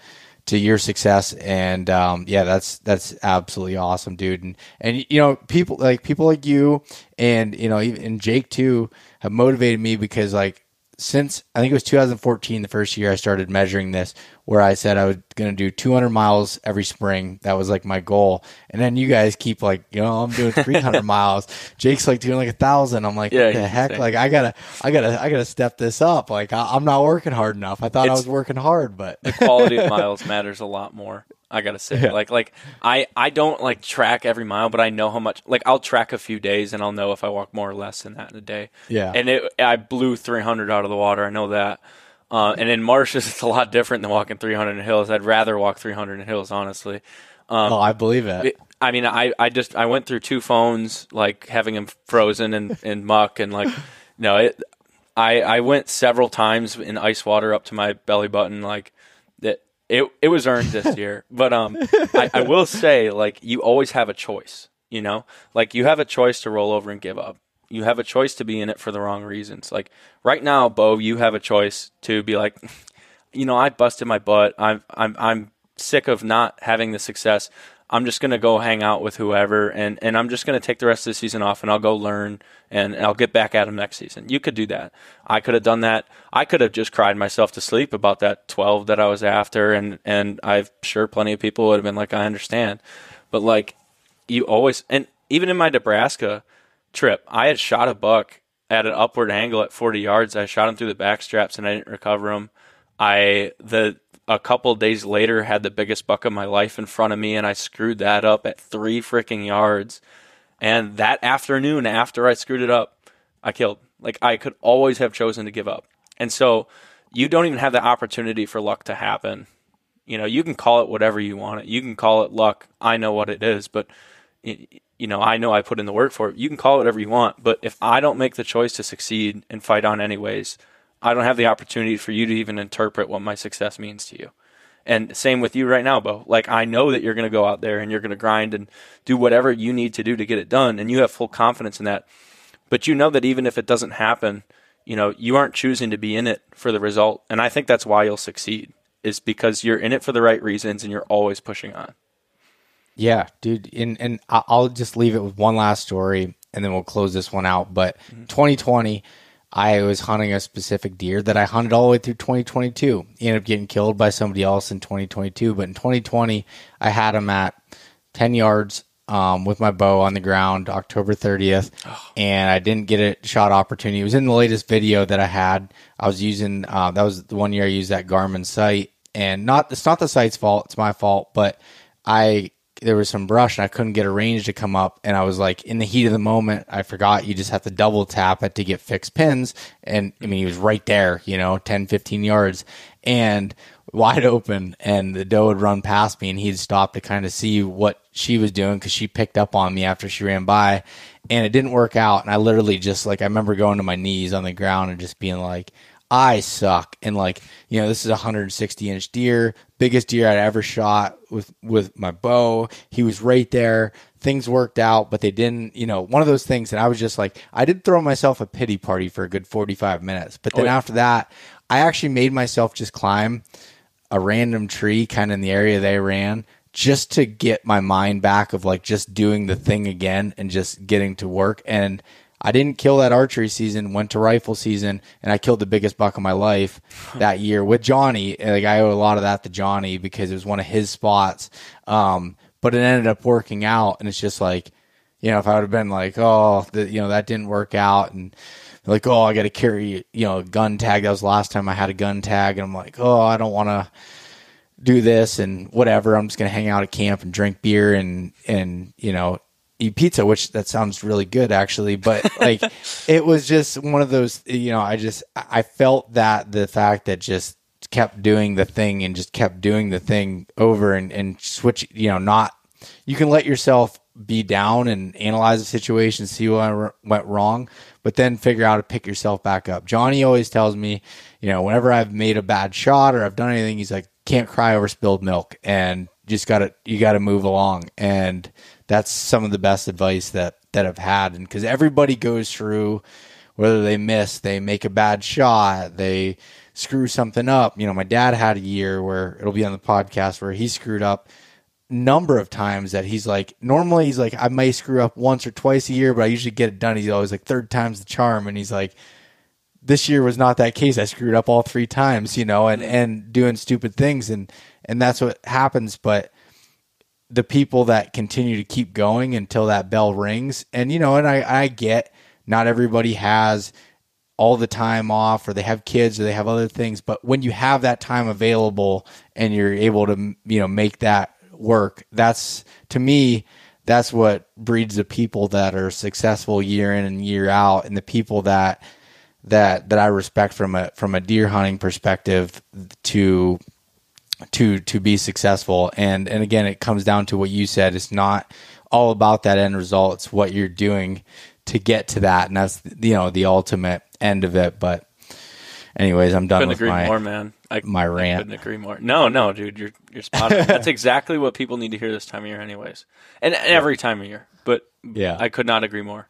to your success. And um, yeah, that's that's absolutely awesome, dude. And and you know, people like people like you and you know, and Jake too have motivated me because like since I think it was 2014, the first year I started measuring this, where I said I was going to do 200 miles every spring. That was like my goal. And then you guys keep like, you know, I'm doing 300 [laughs] miles. Jake's like doing like a thousand. I'm like, yeah, what the heck? Saying. Like I gotta, I gotta, I gotta step this up. Like I, am not working hard enough. I thought it's, I was working hard, but the quality of [laughs] miles matters a lot more. I gotta say, yeah. like, like I, I don't like track every mile, but I know how much. Like, I'll track a few days, and I'll know if I walk more or less than that in a day. Yeah. And it, I blew 300 out of the water. I know that. Uh, and in marshes, [laughs] it's a lot different than walking 300 in hills. I'd rather walk 300 in hills, honestly. Um, oh, I believe it. it. I mean, I, I just I went through two phones, like having them frozen and [laughs] in muck, and like No, it, I I went several times in ice water up to my belly button. Like that, it it was earned this [laughs] year. But um, I, I will say like you always have a choice. You know, like you have a choice to roll over and give up. You have a choice to be in it for the wrong reasons. Like right now, Beau, you have a choice to be like, [laughs] you know, I busted my butt. I'm I'm I'm sick of not having the success. I'm just to go hang out with whoever and, and I'm just to take the rest of the season off and I'll go learn and, and I'll get back at them next season. You could do that. I could have done that. I could have just cried myself to sleep about that 12 that I was after. And, and I'm sure plenty of people would have been like, I understand. But like you always, and even in my Nebraska trip, I had shot a buck at an upward angle at 40 yards. I shot him through the back straps and I didn't recover him. I, the, a couple days later had the biggest buck of my life in front of me and I screwed that up at three freaking yards. And that afternoon, after I screwed it up, I killed. Like I could always have chosen to give up. And so you don't even have the opportunity for luck to happen. You know, you can call it whatever you want it. You can call it luck. I know what it is, but you know, I know I put in the work for it. You can call it whatever you want, but if I don't make the choice to succeed and fight on anyways, I don't have the opportunity for you to even interpret what my success means to you. And same with you right now, Beau. Like I know that you're going to go out there and you're going to grind and do whatever you need to do to get it done, and you have full confidence in that. But you know that even if it doesn't happen, you know you aren't choosing to be in it for the result, and I think that's why you'll succeed. Is because you're in it for the right reasons and you're always pushing on. Yeah, dude. And and I'll just leave it with one last story, and then we'll close this one out. But mm-hmm. 2020 I was hunting a specific deer that I hunted all the way through 2022. He ended up getting killed by somebody else in 2022, but in 2020, I had him at 10 yards um, with my bow on the ground October 30th, and I didn't get a shot opportunity. It was in the latest video that I had. I was using uh, that was the one year I used that Garmin sight, and not it's not the sight's fault, it's my fault, but I there was some brush and I couldn't get a range to come up. And I was like, in the heat of the moment, I forgot you just have to double tap it to get fixed pins. And I mean, he was right there, you know, 10, 15 yards and wide open. And the doe had run past me and he'd stopped to kind of see what she was doing because she picked up on me after she ran by. And it didn't work out. And I literally just like, I remember going to my knees on the ground and just being like, I suck. And like, you know, this is a 160 inch deer, biggest deer I'd ever shot with, with my bow. He was right there. Things worked out, but they didn't, you know, one of those things. And I was just like, I did throw myself a pity party for a good 45 minutes. But oh, then oh, yeah. after that, I actually made myself just climb a random tree kind of in the area they ran just to get my mind back of like just doing the thing again and just getting to work. And, I didn't kill that archery season, went to rifle season, and I killed the biggest buck of my life [laughs] that year with Johnny. Like I owe a lot of that to Johnny because it was one of his spots. Um, but it ended up working out, and it's just like, you know, if I would have been like, oh, the, you know, that didn't work out, and like, oh, I got to carry, you know, a gun tag. That was the last time I had a gun tag, and I'm like, oh, I don't want to do this and whatever. I'm just gonna hang out at camp and drink beer and and you know eat pizza, which that sounds really good actually. But like, [laughs] it was just one of those, you know, I just, I felt that the fact that just kept doing the thing and just kept doing the thing over and, and switch, you know, not, you can let yourself be down and analyze the situation, see what went wrong, but then figure out to pick yourself back up. Johnny always tells me, you know, whenever I've made a bad shot or I've done anything, he's like, can't cry over spilled milk and just gotta, you gotta move along. And, that's some of the best advice that that I've had, and because everybody goes through whether they miss, they make a bad shot, they screw something up. You know, my dad had a year where it'll be on the podcast where he screwed up number of times that he's like normally he's like I may screw up once or twice a year, but I usually get it done. He's always like third time's the charm, and he's like this year was not that case. I screwed up all three times, you know, and and doing stupid things, and and that's what happens. But the people that continue to keep going until that bell rings. And, you know, and I, I get not everybody has all the time off or they have kids or they have other things. But when you have that time available and you're able to, you know, make that work, that's to me, that's what breeds the people that are successful year in and year out and the people that that that I respect from a from a deer hunting perspective to to to be successful. And and again, it comes down to what you said. It's not all about that end result. It's what you're doing to get to that, and that's you know the ultimate. end of it. But anyways, I'm done couldn't with agree my more, man. I, my rant. I couldn't agree more. No, no, dude, you're you're spot on. That's [laughs] exactly what people need to hear this time of year, anyways, and, and every time of year. But Yeah. I could not agree more.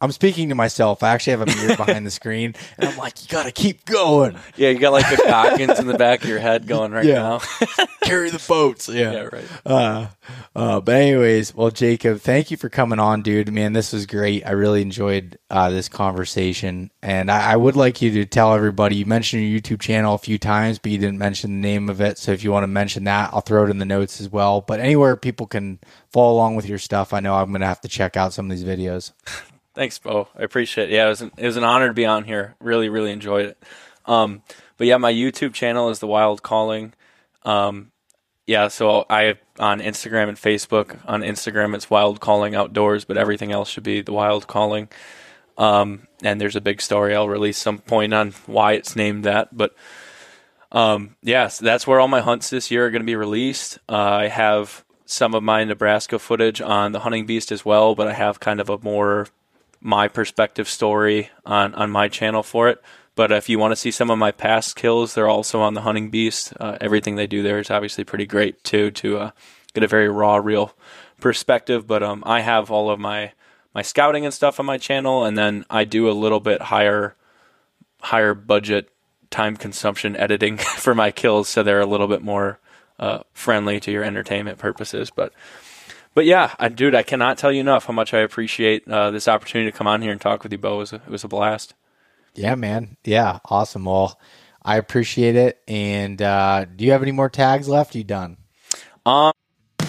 I'm speaking to myself. I actually have a mirror behind the screen, and I'm like, you gotta keep going. Yeah, you got like the Goggins in the back of your head going right Yeah. now. [laughs] Carry the boats. Yeah. yeah, right. Uh, uh, but anyways, well, Jacob, thank you for coming on, dude. Man, this was great. I really enjoyed uh, this conversation, and I, I would like you to tell everybody. You mentioned your YouTube channel a few times, but you didn't mention the name of it. So if you want to mention that, I'll throw it in the notes as well. But anywhere people can follow along with your stuff, I know I'm gonna have to check out some of these videos. [laughs] Thanks, Beau. I appreciate it. Yeah, it was an, it was an honor to be on here. Really, really enjoyed it. Um, but yeah, my YouTube channel is The Wild Calling. Um, yeah, so I on Instagram and Facebook. On Instagram, it's Wild Calling Outdoors, but everything else should be The Wild Calling. Um, and there's a big story I'll release some point on why it's named that. But um, yeah, so that's where all my hunts this year are going to be released. Uh, I have some of my Nebraska footage on the Hunting Beast as well, but I have kind of a more my perspective story on on my channel for it. But if you want to see some of my past kills, they're also on the Hunting Beast. Uh, everything they do there is obviously pretty great too to uh, get a very raw, real perspective. But um, I have all of my my scouting and stuff on my channel, and then I do a little bit higher higher budget time consumption editing [laughs] for my kills, so they're a little bit more uh, friendly to your entertainment purposes. But but yeah, I, dude, I cannot tell you enough how much I appreciate uh, this opportunity to come on here and talk with you, Beau. It was a, it was a blast. Yeah, man. Yeah, awesome. Well, I appreciate it. And uh, do you have any more tags left? You done? Um,